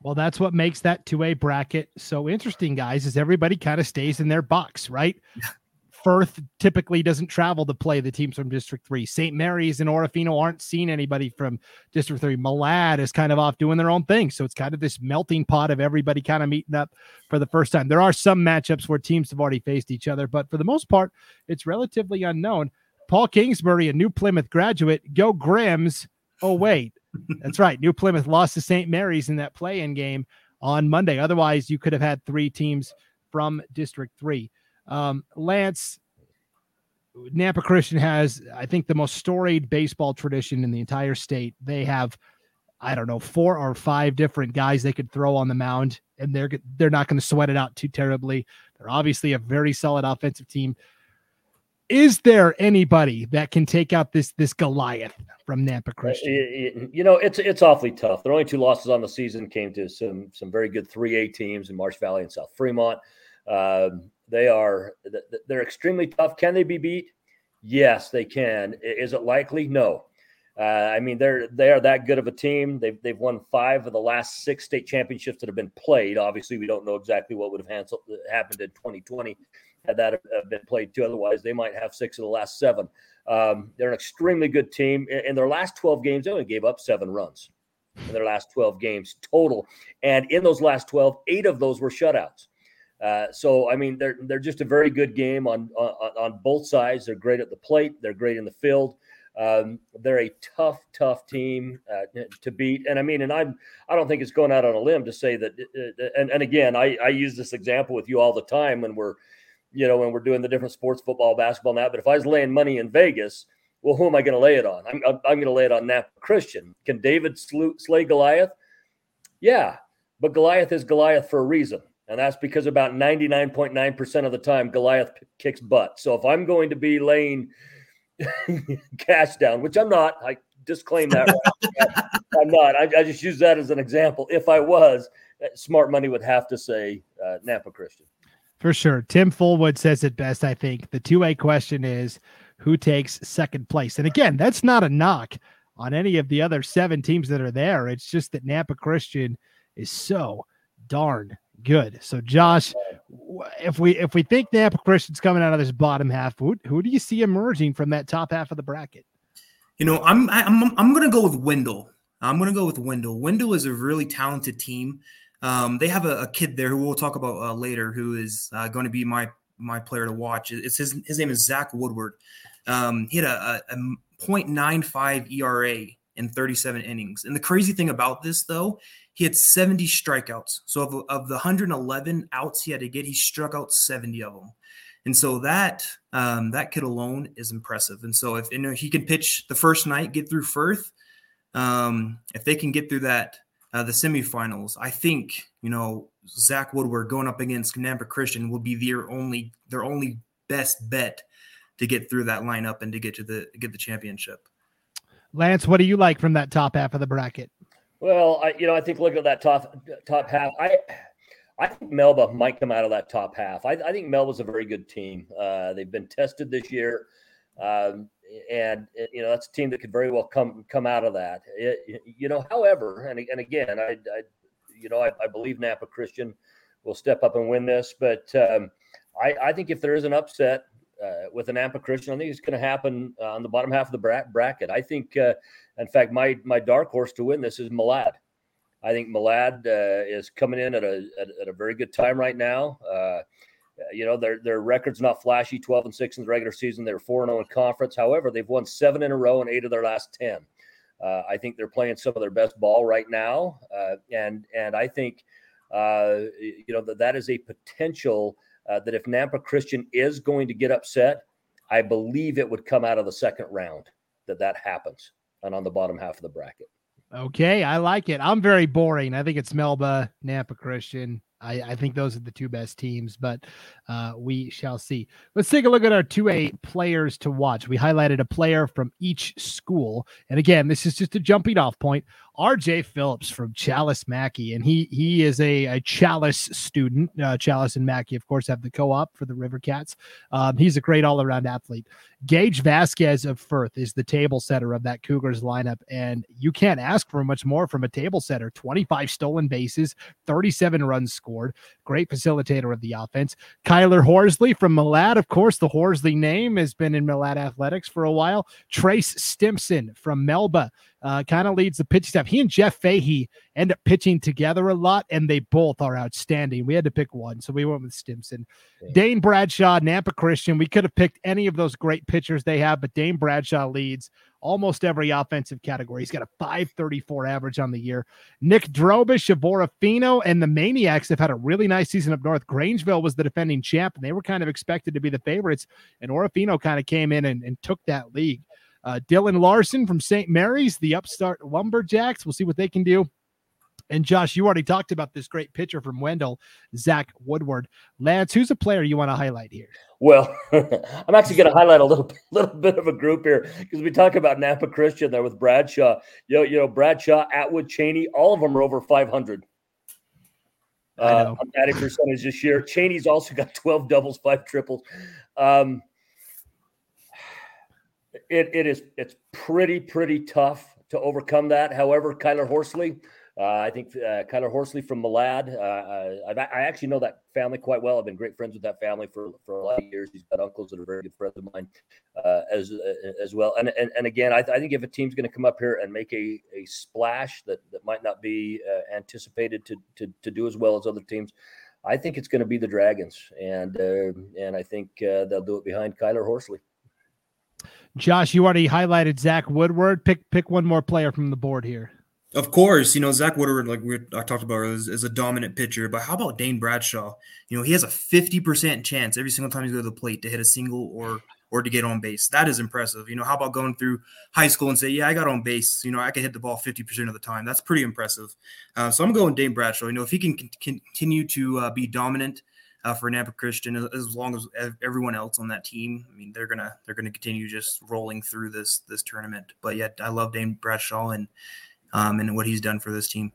Well, that's what makes that 2A bracket so interesting, guys, is everybody kind of stays in their box, right? Firth typically doesn't travel to play the teams from District 3. St. Mary's and Orofino aren't seeing anybody from District 3. Malad is kind of off doing their own thing. So it's kind of this melting pot of everybody kind of meeting up for the first time. There are some matchups where teams have already faced each other, but for the most part, it's relatively unknown. Paul Kingsbury, a New Plymouth graduate, go Grims. Oh, wait. That's right. New Plymouth lost to St. Mary's in that play in game on Monday. Otherwise, you could have had three teams from District 3. Um, Lance, Nampa Christian has, I think, the most storied baseball tradition in the entire state. They have, I don't know, four or five different guys they could throw on the mound, and they're they're not going to sweat it out too terribly. They're obviously a very solid offensive team. Is there anybody that can take out this this Goliath from Nampa uh, Christian? You know, it's it's awfully tough. Their only two losses on the season came to some some very good three A teams in Marsh Valley and South Fremont. Um, they are they're extremely tough. Can they be beat? Yes, they can. Is it likely? No. Uh, I mean, they're they are that good of a team. They've they've won five of the last six state championships that have been played. Obviously, we don't know exactly what would have happened in 2020 had that been played too. Otherwise, they might have six of the last seven. Um, they're an extremely good team. In their last 12 games, they only gave up seven runs in their last 12 games total, and in those last 12, eight of those were shutouts. Uh, so I mean, they're they're just a very good game on, on, on both sides. They're great at the plate. They're great in the field. Um, they're a tough, tough team uh, to beat. And I mean, and I'm I don't think it's going out on a limb to say that. Uh, uh, and and again, I I use this example with you all the time when we're, you know, when we're doing the different sports, football, basketball, now. But if I was laying money in Vegas, Well, who am I going to lay it on? I'm, I'm, I'm going to lay it on Nampa Christian. Can David slay Goliath? Yeah, but Goliath is Goliath for a reason. And that's because about 99.9% of the time, Goliath kicks butt. So if I'm going to be laying cash down, which I'm not, I disclaim that. Right. I'm not. I, I, just use that as an example. If I was, uh, smart money would have to say uh, Nampa Christian. For sure. Tim Fullwood says it best, I think. The 2A question is who takes second place? And again, that's not a knock on any of the other seven teams that are there. It's just that Nampa Christian is so darn good. So, Josh, if we if we think Nampa Christian's coming out of this bottom half, who, who do you see emerging from that top half of the bracket? You know, I'm I'm I'm going to go with Wendell. I'm going to go with Wendell. Wendell is a really talented team. Um, they have a, a, kid there who we'll talk about uh, later, who is uh, going to be my my player to watch. It's his his name is Zach Woodward. Um, he had a, a, a 0.95 ERA in 37 innings. And the crazy thing about this, though, he had 70 strikeouts. So of, of the 111 outs he had to get, he struck out 70 of them. And so that um, that kid alone is impressive. And so if you know he can pitch the first night, get through Firth, um, if they can get through that uh, the semifinals, I think you know Zach Woodward going up against Nampa Christian will be their only their only best bet to get through that lineup and to get to the get the championship. Lance, what do you like from that top half of the bracket? Well, I you know I think look at that top top half. I I think Melba might come out of that top half. I, I think Melba's a very good team. Uh, they've been tested this year, um, and you know that's a team that could very well come come out of that. It, you know, however, and, and again, I, I you know I, I, believe Nampa Christian will step up and win this, but um, I, I think if there is an upset, uh, with an Nampa Christian. I think it's going to happen on the bottom half of the bra- bracket. I think, uh, in fact, my my dark horse to win this is Malad. I think Malad uh, is coming in at a at, at, a very good time right now. Uh, you know, their their record's not flashy, twelve and six in the regular season. They're four and zero oh in conference. However, they've won seven in a row and eight of their last ten. Uh, I think they're playing some of their best ball right now, and and I think you know that that is a potential uh, that if Nampa Christian is going to get upset, I believe it would come out of the second round that that happens and on the bottom half of the bracket. Okay, I like it. I'm very boring. I think it's Melba, Nampa Christian, I, I, think those are the two best teams, but uh, we shall see. Let's take a look at our 2A players to watch. We highlighted a player from each school. And again, this is just a jumping off point. RJ Phillips from Challis Mackay, and he he is a, a Challis student. Uh, Challis and Mackay, of course, have the co-op for the River Cats. Um, he's a great all-around athlete. Gage Vasquez of Firth is the table setter of that Cougars lineup, and you can't ask for much more from a table setter. 25 stolen bases, 37 runs scored. Great facilitator of the offense. Kyler Horsley from Malad, of course, the Horsley name has been in Malad athletics for a while. Trace Stimson from Melba uh, kind of leads the pitch staff. He and Jeff Fahey end up pitching together a lot, and they both are outstanding. We had to pick one, so we went with Stimson. Yeah. Dane Bradshaw, Nampa Christian. We could have picked any of those great pitchers they have, but Dane Bradshaw leads almost every offensive category. He's got a 534 average on the year. Nick Drobish of Orofino and the Maniacs have had a really nice season up north. Grangeville was the defending champ, and they were kind of expected to be the favorites, and Orofino kind of came in and, and took that league. Uh, Dylan Larson from St. Mary's, the upstart Lumberjacks. We'll see what they can do. And Josh, you already talked about this great pitcher from Wendell, Zach Woodward. Lance, who's a player you want to highlight here? Well, I'm actually going to highlight a little, little bit of a group here because we talk about Nampa Christian there with Bradshaw. You know, you know Bradshaw, Atwood, Cheney, all of them are over 500. Uh, on batting percentage this year. Cheney's also got 12 doubles, five triples. Um, it, it is it's pretty pretty tough to overcome that. However, Kyler Horsley, uh, I think uh, Kyler Horsley from Malad. Uh, I, I, actually know that family quite well. I've been great friends with that family for, for a lot of years. He's got uncles that are very good friends of mine uh, as uh, as well. And and, and again, I, I think if a team's going to come up here and make a, a splash that, that might not be uh, anticipated to, to to do as well as other teams, I think it's going to be the Dragons. And and I think they'll do it behind Kyler Horsley. Josh, you already highlighted Zach Woodward. Pick pick one more player from the board here. Of course, you know Zach Woodward, like we I talked about, is, is, a dominant pitcher. But how about Dane Bradshaw? You know he has a fifty percent chance every single time he goes to the plate to hit a single or or to get on base. That is impressive. You know, how about going through high school and say, yeah, I got on base. You know, I can hit the ball 50% of the time. That's pretty impressive. Uh, so I'm going Dane Bradshaw. You know, if he can, can continue to uh, be dominant uh, for Nampa Christian as, as, long as everyone else on that team, I mean, they're gonna they're gonna continue just rolling through this this tournament. But yet, I love Dane Bradshaw and um, and what he's done for this team.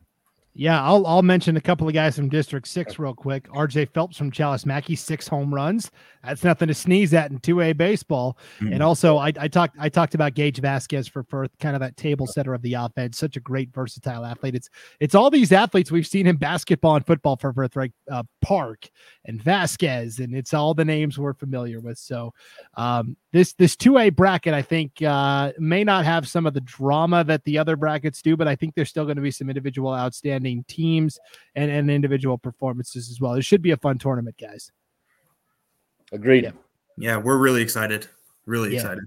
Yeah, I'll I'll mention a couple of guys from District Six real quick. RJ Phelps from Challis Mackay, six home runs. That's nothing to sneeze at in two A baseball. Mm-hmm. And also, I, I talked I talked about Gage Vasquez for Firth, kind of that table setter of the offense. Such a great versatile athlete. It's it's all these athletes we've seen in basketball and football for Firth, right? Uh, Park and Vasquez, and it's all the names we're familiar with. So, um, this this two A bracket, I think, uh, may not have some of the drama that the other brackets do, but I think there's still going to be some individual outstanding teams and, and individual performances as well. It should be a fun tournament, guys. Agreed. Yeah, yeah we're really excited. Really yeah. excited.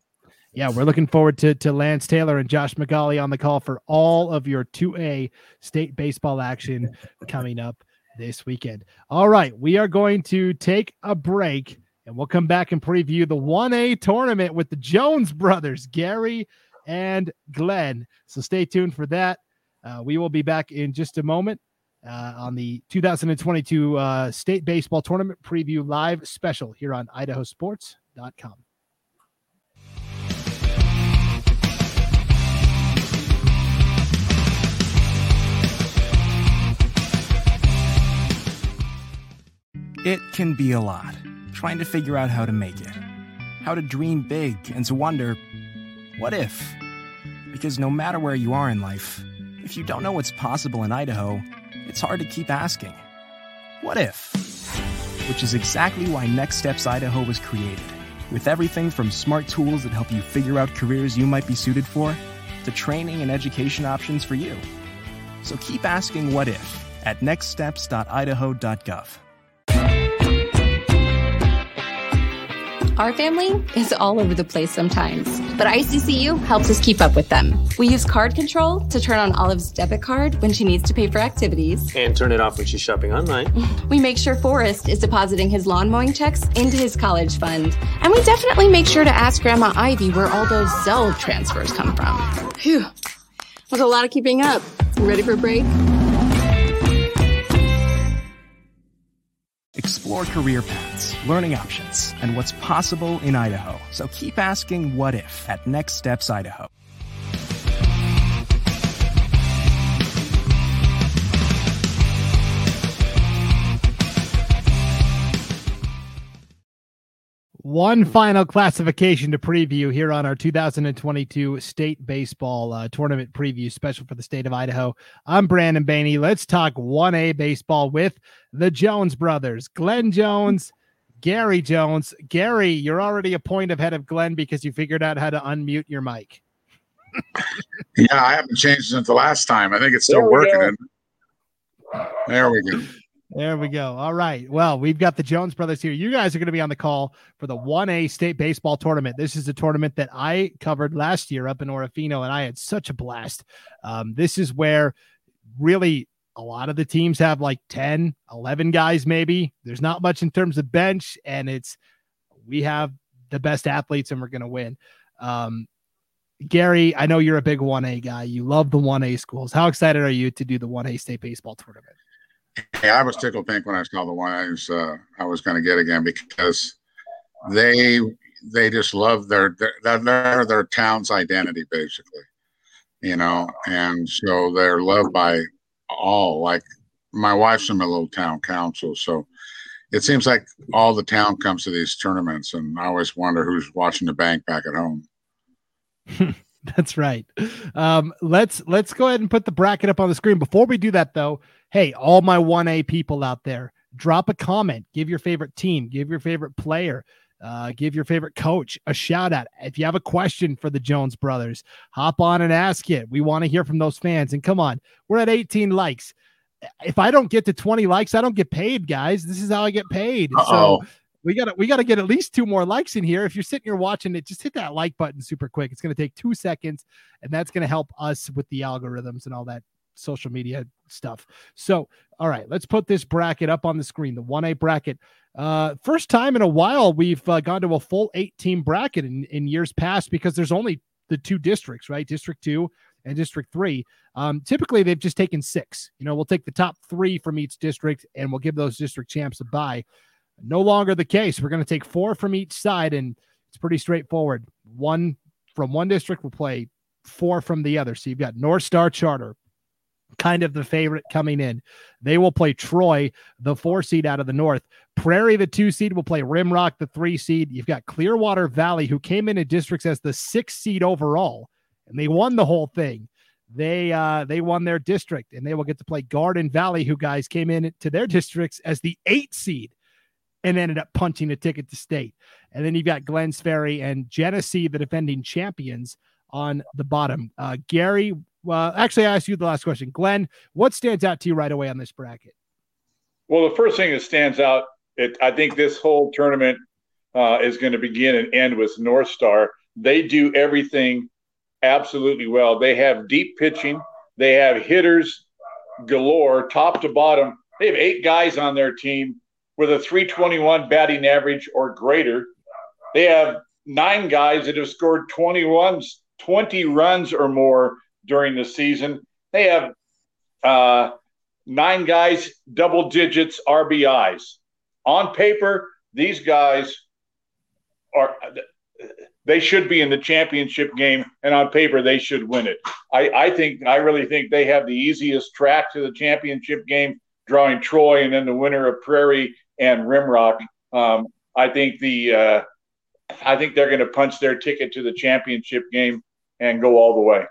Yeah, we're looking forward to, to Lance Taylor and Josh McGauley on the call for all of your 2A state baseball action coming up this weekend. All right, we are going to take a break and we'll come back and preview the 1A tournament with the Jones brothers, Gary and Glenn. So stay tuned for that. Uh, we will be back in just a moment uh, on the 2022 uh, state baseball tournament preview live special here on idahosports.com. It can be a lot trying to figure out how to make it, how to dream big, and to wonder, what if? Because no matter where you are in life, if you don't know what's possible in Idaho, it's hard to keep asking, what if? Which is exactly why Next Steps Idaho was created, with everything from smart tools that help you figure out careers you might be suited for, to training and education options for you. So keep asking what if at nextsteps.idaho.gov. Our family is all over the place sometimes, but ICCU helps us keep up with them. We use card control to turn on Olive's debit card when she needs to pay for activities. And turn it off when she's shopping online. We make sure Forrest is depositing his lawn mowing checks into his college fund. And we definitely make sure to ask Grandma Ivy where all those Zelle transfers come from. Phew. Was a lot of keeping up. Ready for a break? Explore career paths, learning options, and what's possible in Idaho. So keep asking what if at Next Steps Idaho. One final classification to preview here on our 2022 state baseball uh, tournament preview special for the state of Idaho. I'm Brandon Baney. Let's talk 1A baseball with the Jones brothers, Glenn Jones, Gary Jones. Gary, you're already a point ahead of Glenn because you figured out how to unmute your mic. yeah, I haven't changed since the last time. I think it's still working. There we go. There we go. All right. Well, we've got the Jones brothers here. You guys are going to be on the call for the 1A state baseball tournament. This is a tournament that I covered last year up in Orofino, and I had such a blast. Um, this is where really a lot of the teams have like 10, 11 guys, maybe. There's not much in terms of bench, and it's we have the best athletes and we're going to win. Um, Gary, I know you're a big 1A guy. You love the 1A schools. How excited are you to do the 1A state baseball tournament? Hey, I was tickled pink when I saw the one I was uh, I was going to get again because they they just love their their their, their town's identity basically, you know, and so they're loved by all. Like my wife's from a little town Council, so it seems like all the town comes to these tournaments, and I always wonder who's watching the bank back at home. That's right. Um, let's let's go ahead and put the bracket up on the screen. Before we do that, though, hey, all my 1A people out there, drop a comment, give your favorite team, give your favorite player, uh, give your favorite coach a shout out. If you have a question for the Jones brothers, hop on and ask it. We want to hear from those fans. And come on, we're at 18 likes. If I don't get to 20 likes, I don't get paid, guys. This is how I get paid. Uh-oh. So we gotta we gotta get at least two more likes in here. If you're sitting here watching it, just hit that like button super quick. It's gonna take two seconds, and that's gonna help us with the algorithms and all that social media stuff. So, all right, let's put this bracket up on the screen. The 1A bracket. Uh, first time in a while we've uh, gone to a full eight team bracket in, in years past because there's only the two districts, right? District two and District three. Um, typically, they've just taken six. You know, we'll take the top three from each district and we'll give those district champs a bye. No longer the case. We're going to take four from each side, and it's pretty straightforward. One from one district will play four from the other. So you've got North Star Charter, kind of the favorite coming in. They will play Troy, the four seed out of the north. Prairie, the two seed, will play Rimrock, the three seed. You've got Clearwater Valley, who came into districts as the six seed overall, and they won the whole thing. They uh they won their district, and they will get to play Garden Valley, who guys came in to their districts as the eight seed and ended up punching a ticket to state. And then you've got Glenns Ferry and Genesee, the defending champions, on the bottom. Uh, Gary, well, actually, I asked you the last question. Glenn, what stands out to you right away on this bracket? Well, the first thing that stands out, it, I think this whole tournament uh, is going to begin and end with North Star. They do everything absolutely well. They have deep pitching, they have hitters galore, top to bottom. They have eight guys on their team with a 321 batting average or greater. They have nine guys that have scored 21, 20 runs or more during the season. They have uh, nine guys, double digits RBIs. On paper, these guys are they should be in the championship game, and on paper they should win it. I, I think I really think they have the easiest track to the championship game, drawing Troy and then the winner of Prairie and Rimrock. Um, I think the uh, I think they're going to punch their ticket to the championship game and go all the way.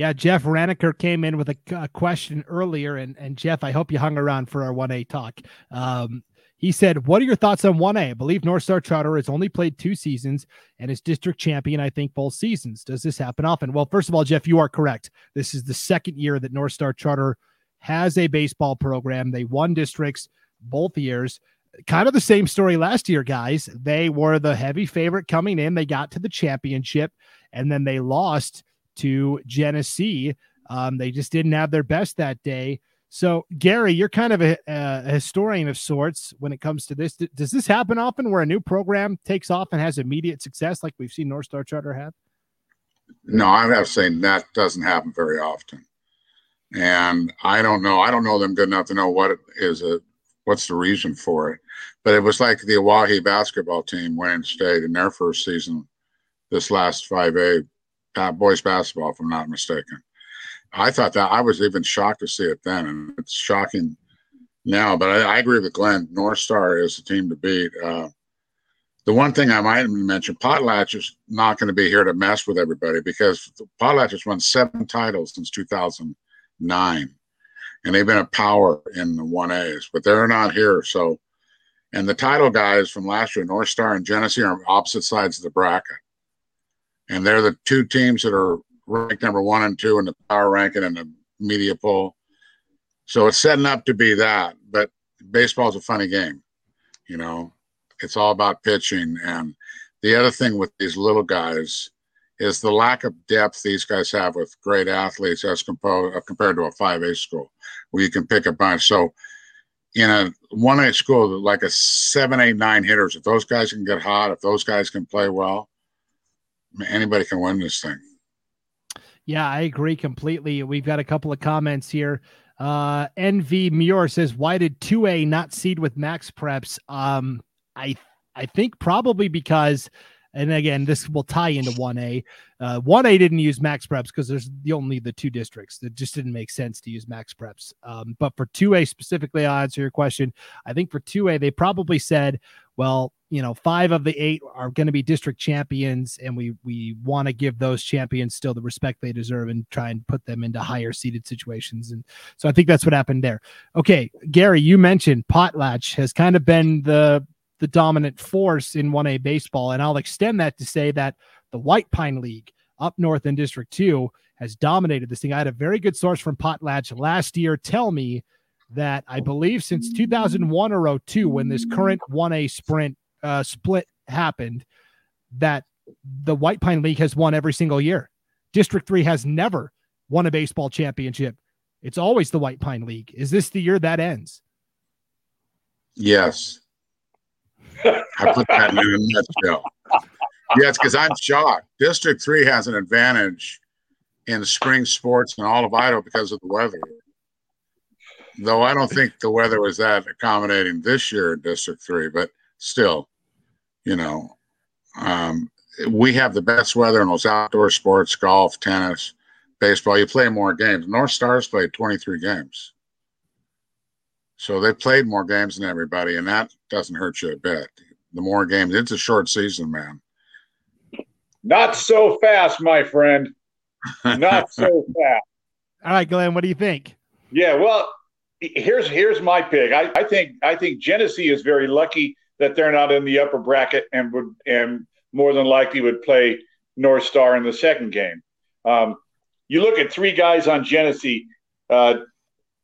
Yeah, Jeff Raniker came in with a, a, question earlier, and and Jeff, I hope you hung around for our one A talk. Um, he said, "What are your thoughts on one A? I believe North Star Charter has only played two seasons and is district champion. I think both seasons. Does this happen often? Well, first of all, Jeff, you are correct. This is the second year that North Star Charter has a baseball program. They won districts both years kind of the same story last year, guys. They were the heavy favorite coming in. They got to the championship and then they lost to Genesee. Um, they just didn't have their best that day. So, Gary, you're kind of a, a, historian of sorts when it comes to this. Does this happen often where a new program takes off and has immediate success, like we've seen North Star Charter have? No, I have to say that doesn't happen very often. And I don't know. I don't know them good enough to know what is a what's the reason for it. But it was like the Owyhee basketball team went winning state in their first season, this last 5A boys basketball, if I'm not mistaken. I thought that I was even shocked to see it then, and it's shocking now. But I, I agree with Glenn. North Star is the team to beat. Uh, the one thing I might mention, Potlatch is not going to be here to mess with everybody because Potlatch has won seven titles since 2009 and they've been a power in the 1As, but they're not here. So, and the title guys from last year, North Star and Genesee, are opposite sides of the bracket. And they're the two teams that are ranked number one and two in the power ranking and the media poll. So it's setting up to be that. But baseball's a funny game. You know, it's all about pitching. And the other thing with these little guys, is the lack of depth these guys have with great athletes as compo- uh, compared to a 5A school where you can pick a bunch. So in a 1A school, like a 7, 8, 9 hitters, if those guys can get hot, if those guys can play well, anybody can win this thing. Yeah, I agree completely. We've got a couple of comments here. Uh, NV Muir says, "Why did 2A not seed with MaxPreps?" Um, I I think probably because and again, this will tie into 1A. Uh, 1A didn't use MaxPreps because there's the only the two districts. that just didn't make sense to use MaxPreps. Um, but for 2A specifically, I'll answer your question. I think for 2A, they probably said, well, you know, five of the eight are going to be district champions, and we we want to give those champions still the respect they deserve and try and put them into higher seated situations. And so I think that's what happened there. Okay, Gary, you mentioned Potlatch has kind of been the the dominant force in 1A baseball. And I'll extend that to say that the White Pine League up north in District 2 has dominated this thing. I had a very good source from Potlatch last year tell me that I believe since 2001 or 02, when this current 1A sprint uh, split happened, that the White Pine League has won every single year. District 3 has never won a baseball championship. It's always the White Pine League. Is this the year that ends? Yes. I put that in a nutshell. Yes, because I'm shocked. District three has an advantage in spring sports in all of Idaho because of the weather. Though I don't think the weather was that accommodating this year in District three, but still, you know, um, we have the best weather in those outdoor sports, golf, tennis, baseball. You play more games. North Stars played 23 games. So they played more games than everybody, and that doesn't hurt you a bit. The more games, it's a short season, man. Not so fast, my friend. Not so fast. All right, Glenn, what do you think? Yeah, well, here's here's my pick. I, I think I think Genesee is very lucky that they're not in the upper bracket and would and more than likely would play North Star in the second game. Um, you look at three guys on Genesee, uh,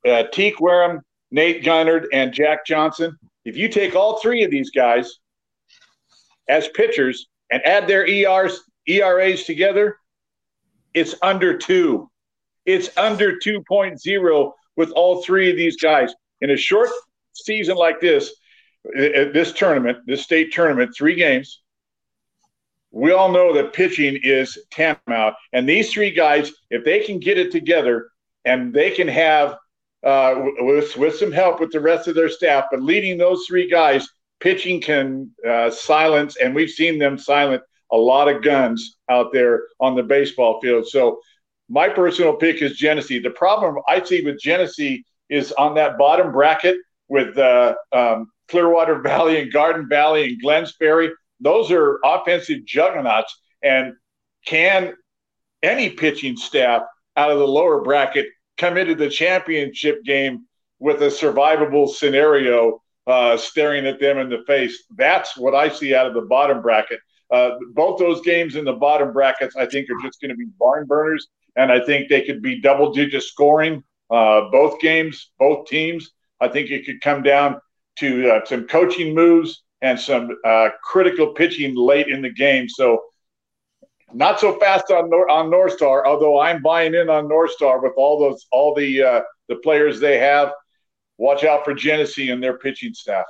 uh, Teak Wareham, Nate Gunnard, and Jack Johnson. If you take all three of these guys as pitchers and add their ERs, ERAs together, it's under two. It's under 2.0 with all three of these guys. In a short season like this, this tournament, this state tournament, three games, we all know that pitching is tantamount. And these three guys, if they can get it together and they can have, uh, with, with some help with the rest of their staff, but leading those three guys, pitching can uh, silence, and we've seen them silent a lot of guns out there on the baseball field. So my personal pick is Genesee. The problem I see with Genesee is on that bottom bracket with uh, um, Clearwater Valley and Garden Valley and Glenns Ferry. Those are offensive juggernauts. And can any pitching staff out of the lower bracket come into the championship game with a survivable scenario uh, staring at them in the face? That's what I see out of the bottom bracket. Uh, both those games in the bottom brackets, I think, are just going to be barn burners, and I think they could be double digit scoring. Uh, both games, both teams. I think it could come down to uh, some coaching moves and some uh, critical pitching late in the game. So, not so fast on Nor- on North Star, although I'm buying in on North Star with all those all the uh, the players they have. Watch out for Genesee and their pitching staff.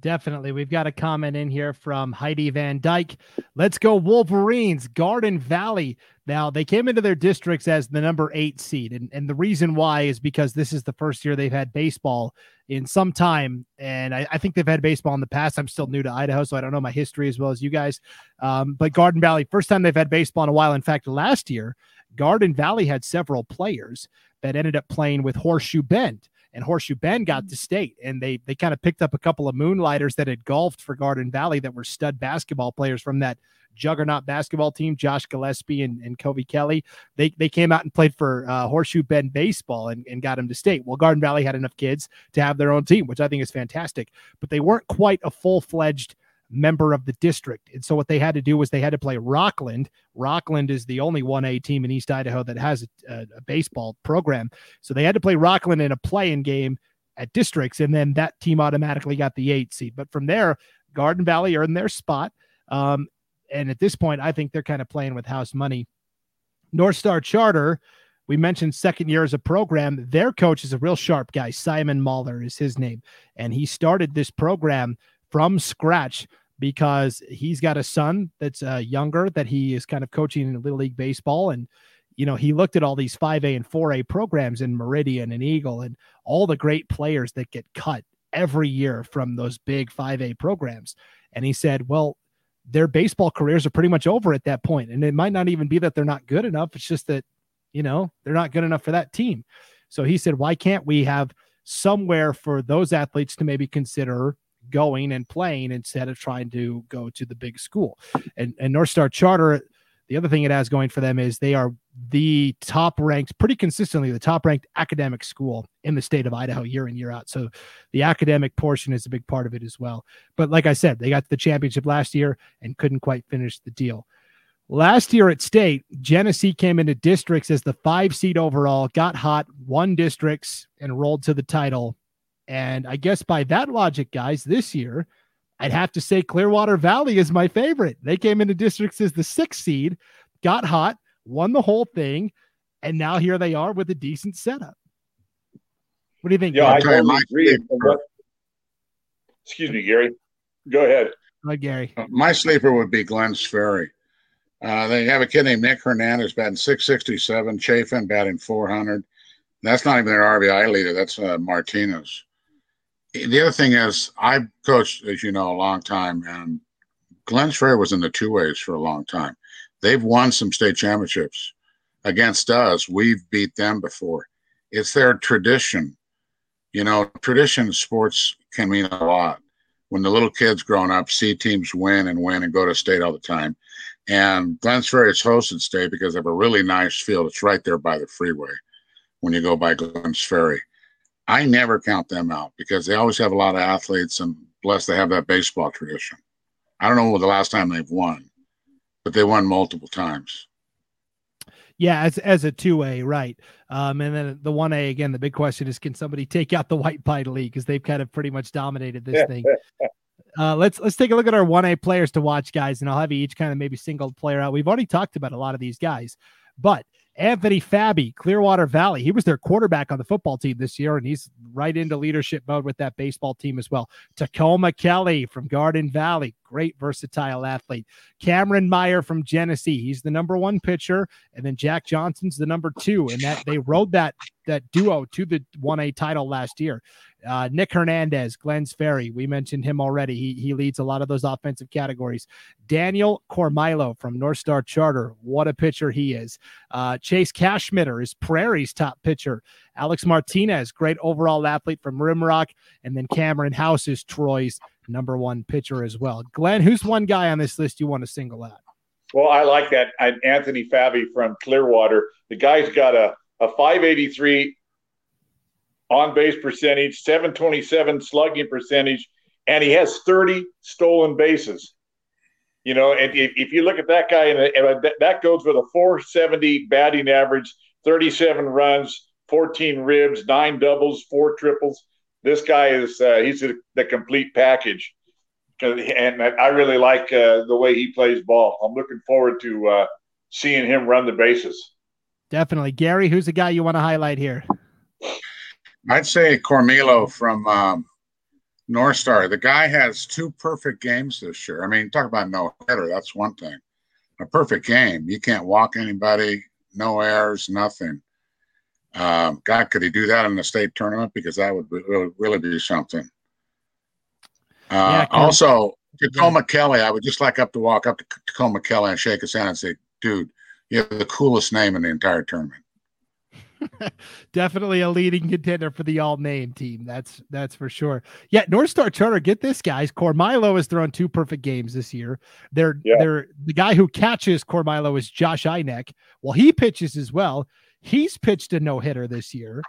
Definitely. We've got a comment in here from Heidi Van Dyke. Let's go, Wolverines, Garden Valley. Now, they came into their districts as the number eight seed. And, and the reason why is because this is the first year they've had baseball in some time. And I, I think they've had baseball in the past. I'm still new to Idaho, so I don't know my history as well as you guys. Um, but Garden Valley, first time they've had baseball in a while. In fact, last year, Garden Valley had several players that ended up playing with Horseshoe Bend and Horseshoe Bend got to state, and they they kind of picked up a couple of moonlighters that had golfed for Garden Valley that were stud basketball players from that juggernaut basketball team, Josh Gillespie and, and Covey Kelly. They they came out and played for uh, Horseshoe Bend baseball and, and got them to state. Well, Garden Valley had enough kids to have their own team, which I think is fantastic, but they weren't quite a full fledged member of the district. And so what they had to do was they had to play Rockland. Rockland is the only 1A team in East Idaho that has a, a baseball program. So they had to play Rockland in a play-in game at districts, and then that team automatically got the eight seed. But from there, Garden Valley earned their spot. Um, and at this point, I think they're kind of playing with house money. North Star Charter, we mentioned second year as a program. Their coach is a real sharp guy. Simon Mahler is his name. And he started this program from scratch because he's got a son that's uh, younger that he is kind of coaching in little league baseball. And you know he looked at all these 5a and 4a programs in meridian and eagle and all the great players that get cut every year from those big 5a programs. And he said well their baseball careers are pretty much over at that point and it might not even be that they're not good enough. It's just that you know they're not good enough for that team. So he said why can't we have somewhere for those athletes to maybe consider going and playing instead of trying to go to the big school. And and North Star Charter, the other thing it has going for them is they are the top ranked, pretty consistently the top ranked academic school in the state of Idaho year in year out. So the academic portion is a big part of it as well. But like I said, they got the championship last year and couldn't quite finish the deal. Last year at state, Genesee came into districts as the five seed overall, got hot, won districts, and rolled to the title and I guess by that logic, guys, this year, I'd have to say Clearwater Valley is my favorite. They came into districts as the sixth seed, got hot, won the whole thing, and now here they are with a decent setup. What do you think? Yeah, I totally agree. Excuse me, Gary. Go ahead. Go ahead, Gary. My sleeper would be Glenns Ferry. Uh, they have a kid named Nick Hernandez batting 667, Chafin batting 400. That's not even their RBI leader. That's uh, Martinez. The other thing is, I've coached, as you know, a long time, and Glenns Ferry was in the two ways for a long time. They've won some state championships against us. We've beat them before. It's their tradition. You know, tradition in sports can mean a lot. When the little kids growing up see teams win and win and go to state all the time. And Glenns Ferry is hosted state because they have a really nice field. It's right there by the freeway when you go by Glenns Ferry. I never count them out because they always have a lot of athletes and bless they have that baseball tradition. I don't know the last time they've won, but they won multiple times. Yeah, as as a two A, right? Um, and then the one A again. The big question is, can somebody take out the White Pine League because they've kind of pretty much dominated this thing. Uh, let's let's take a look at our one A players to watch, guys, and I'll have you each kind of maybe single player out. We've already talked about a lot of these guys, but Anthony Fabby, Clearwater Valley. He was their quarterback on the football team this year, and he's right into leadership mode with that baseball team as well. Tacoma Kelly from Garden Valley, great versatile athlete. Cameron Meyer from Genesee, he's the number one pitcher, and then Jack Johnson's the number two, and that they rode that that duo to the 1A title last year. Uh, Nick Hernandez, Glenns Ferry. We mentioned him already. He, he leads a lot of those offensive categories. Daniel Cormilo from North Star Charter. What a pitcher he is. Uh, Chase Cashmitter is Prairie's top pitcher. Alex Martinez, great overall athlete from Rimrock. And then Cameron House is Troy's number one pitcher as well. Glenn, who's one guy on this list you want to single out? Well, I like that. Anthony Fabi from Clearwater. The guy's got a, a 583 on base percentage, 727 slugging percentage, and he has 30 stolen bases. You know, and if, if you look at that guy, and that goes with a 470 batting average, 37 runs, 14 ribs, nine doubles, four triples. This guy is uh, he's a, the complete package, and I really like uh, the way he plays ball. I'm looking forward to uh, seeing him run the bases. Definitely, Gary. Who's the guy you want to highlight here? I'd say Cormilo from um, North Star. The guy has two perfect games this year. I mean, talk about no hitter. That's one thing. A perfect game. You can't walk anybody, no errors, nothing. Um, God, could he do that in the state tournament? Because that would, would really be something. Uh, yeah, also, Tacoma yeah. Kelly, I would just like up to walk up to Tacoma Kelly and shake his hand and say, dude, you have the coolest name in the entire tournament. Definitely a leading contender for the all name team. That's that's for sure. Yeah, North Star Charter, get this, guys. Cormilo has thrown two perfect games this year. They're yeah. they're the guy who catches Cormilo is Josh Eineck. Well, he pitches as well. He's pitched a no hitter this year.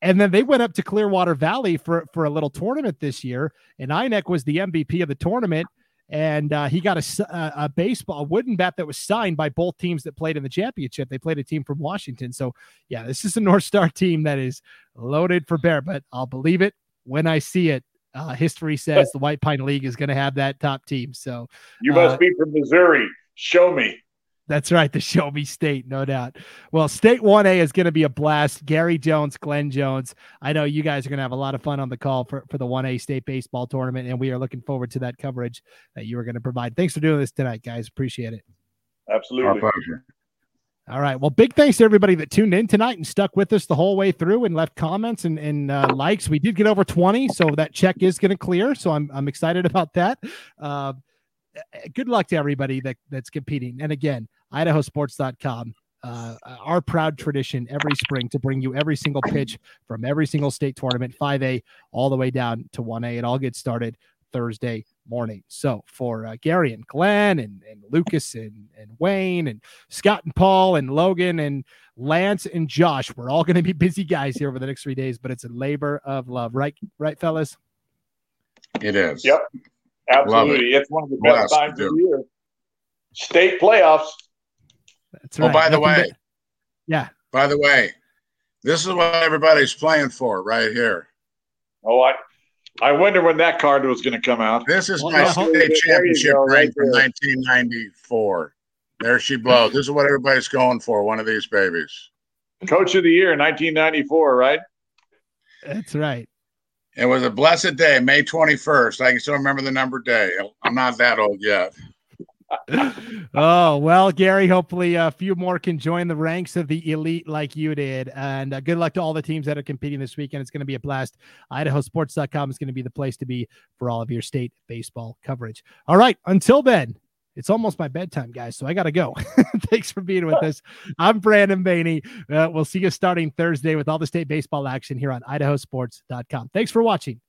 And then they went up to Clearwater Valley for, for a little tournament this year. And Eineck was the MVP of the tournament and uh, he got a, a, baseball a wooden bat that was signed by both teams that played in the championship. They played a team from Washington, so yeah, this is a North Star team that is loaded for bear. But I'll believe it when I see it. Uh, history says the White Pine League is going to have that top team. So you must uh, be from Missouri. Show me. That's right, the Show Me State, no doubt. Well, State 1A is going to be a blast. Gary Jones, Glenn Jones. I know you guys are going to have a lot of fun on the call for, for the 1A State Baseball Tournament, and we are looking forward to that coverage that you are going to provide. Thanks for doing this tonight, guys. Appreciate it. Absolutely. All right. Well, big thanks to everybody that tuned in tonight and stuck with us the whole way through and left comments and, and uh, likes. We did get over 20, so that check is going to clear. So I'm, I'm excited about that. Uh, good luck to everybody that, that's competing. And again, idahosports.com. Uh, our proud tradition every spring to bring you every single pitch from every single state tournament, 5A all the way down to 1A. It all gets started Thursday morning. So for uh, Gary and Glenn and, and Lucas and, and Wayne and Scott and Paul and Logan and Lance and Josh, we're all going to be busy guys here over the next three days, but it's a labor of love, right? Right, fellas? It is. Yep. Absolutely. It. It's one of the best times of the year. State playoffs. That's oh, right. Oh, by the Nothing way, but- yeah. By the way, this is what everybody's playing for right here. Oh, I I wonder when that card was going to come out. This is my state championship go, ring right from 1994. There she blows. This is what everybody's going for. One of these babies. Coach of the year, 1994, right? That's right. It was a blessed day, May 21st. I can still remember the number day. I'm not that old yet. Oh well gary hopefully a few more can join the ranks of the elite like you did and uh, good luck to all the teams that are competing this weekend it's going to be a blast idahosports.com is going to be the place to be for all of your state baseball coverage all right until then it's almost my bedtime, guys, so I got to go. Thanks for being with us. I'm Brandon Baney. Uh, we'll see you starting Thursday with all the state baseball action here on idahosports.com. Thanks for watching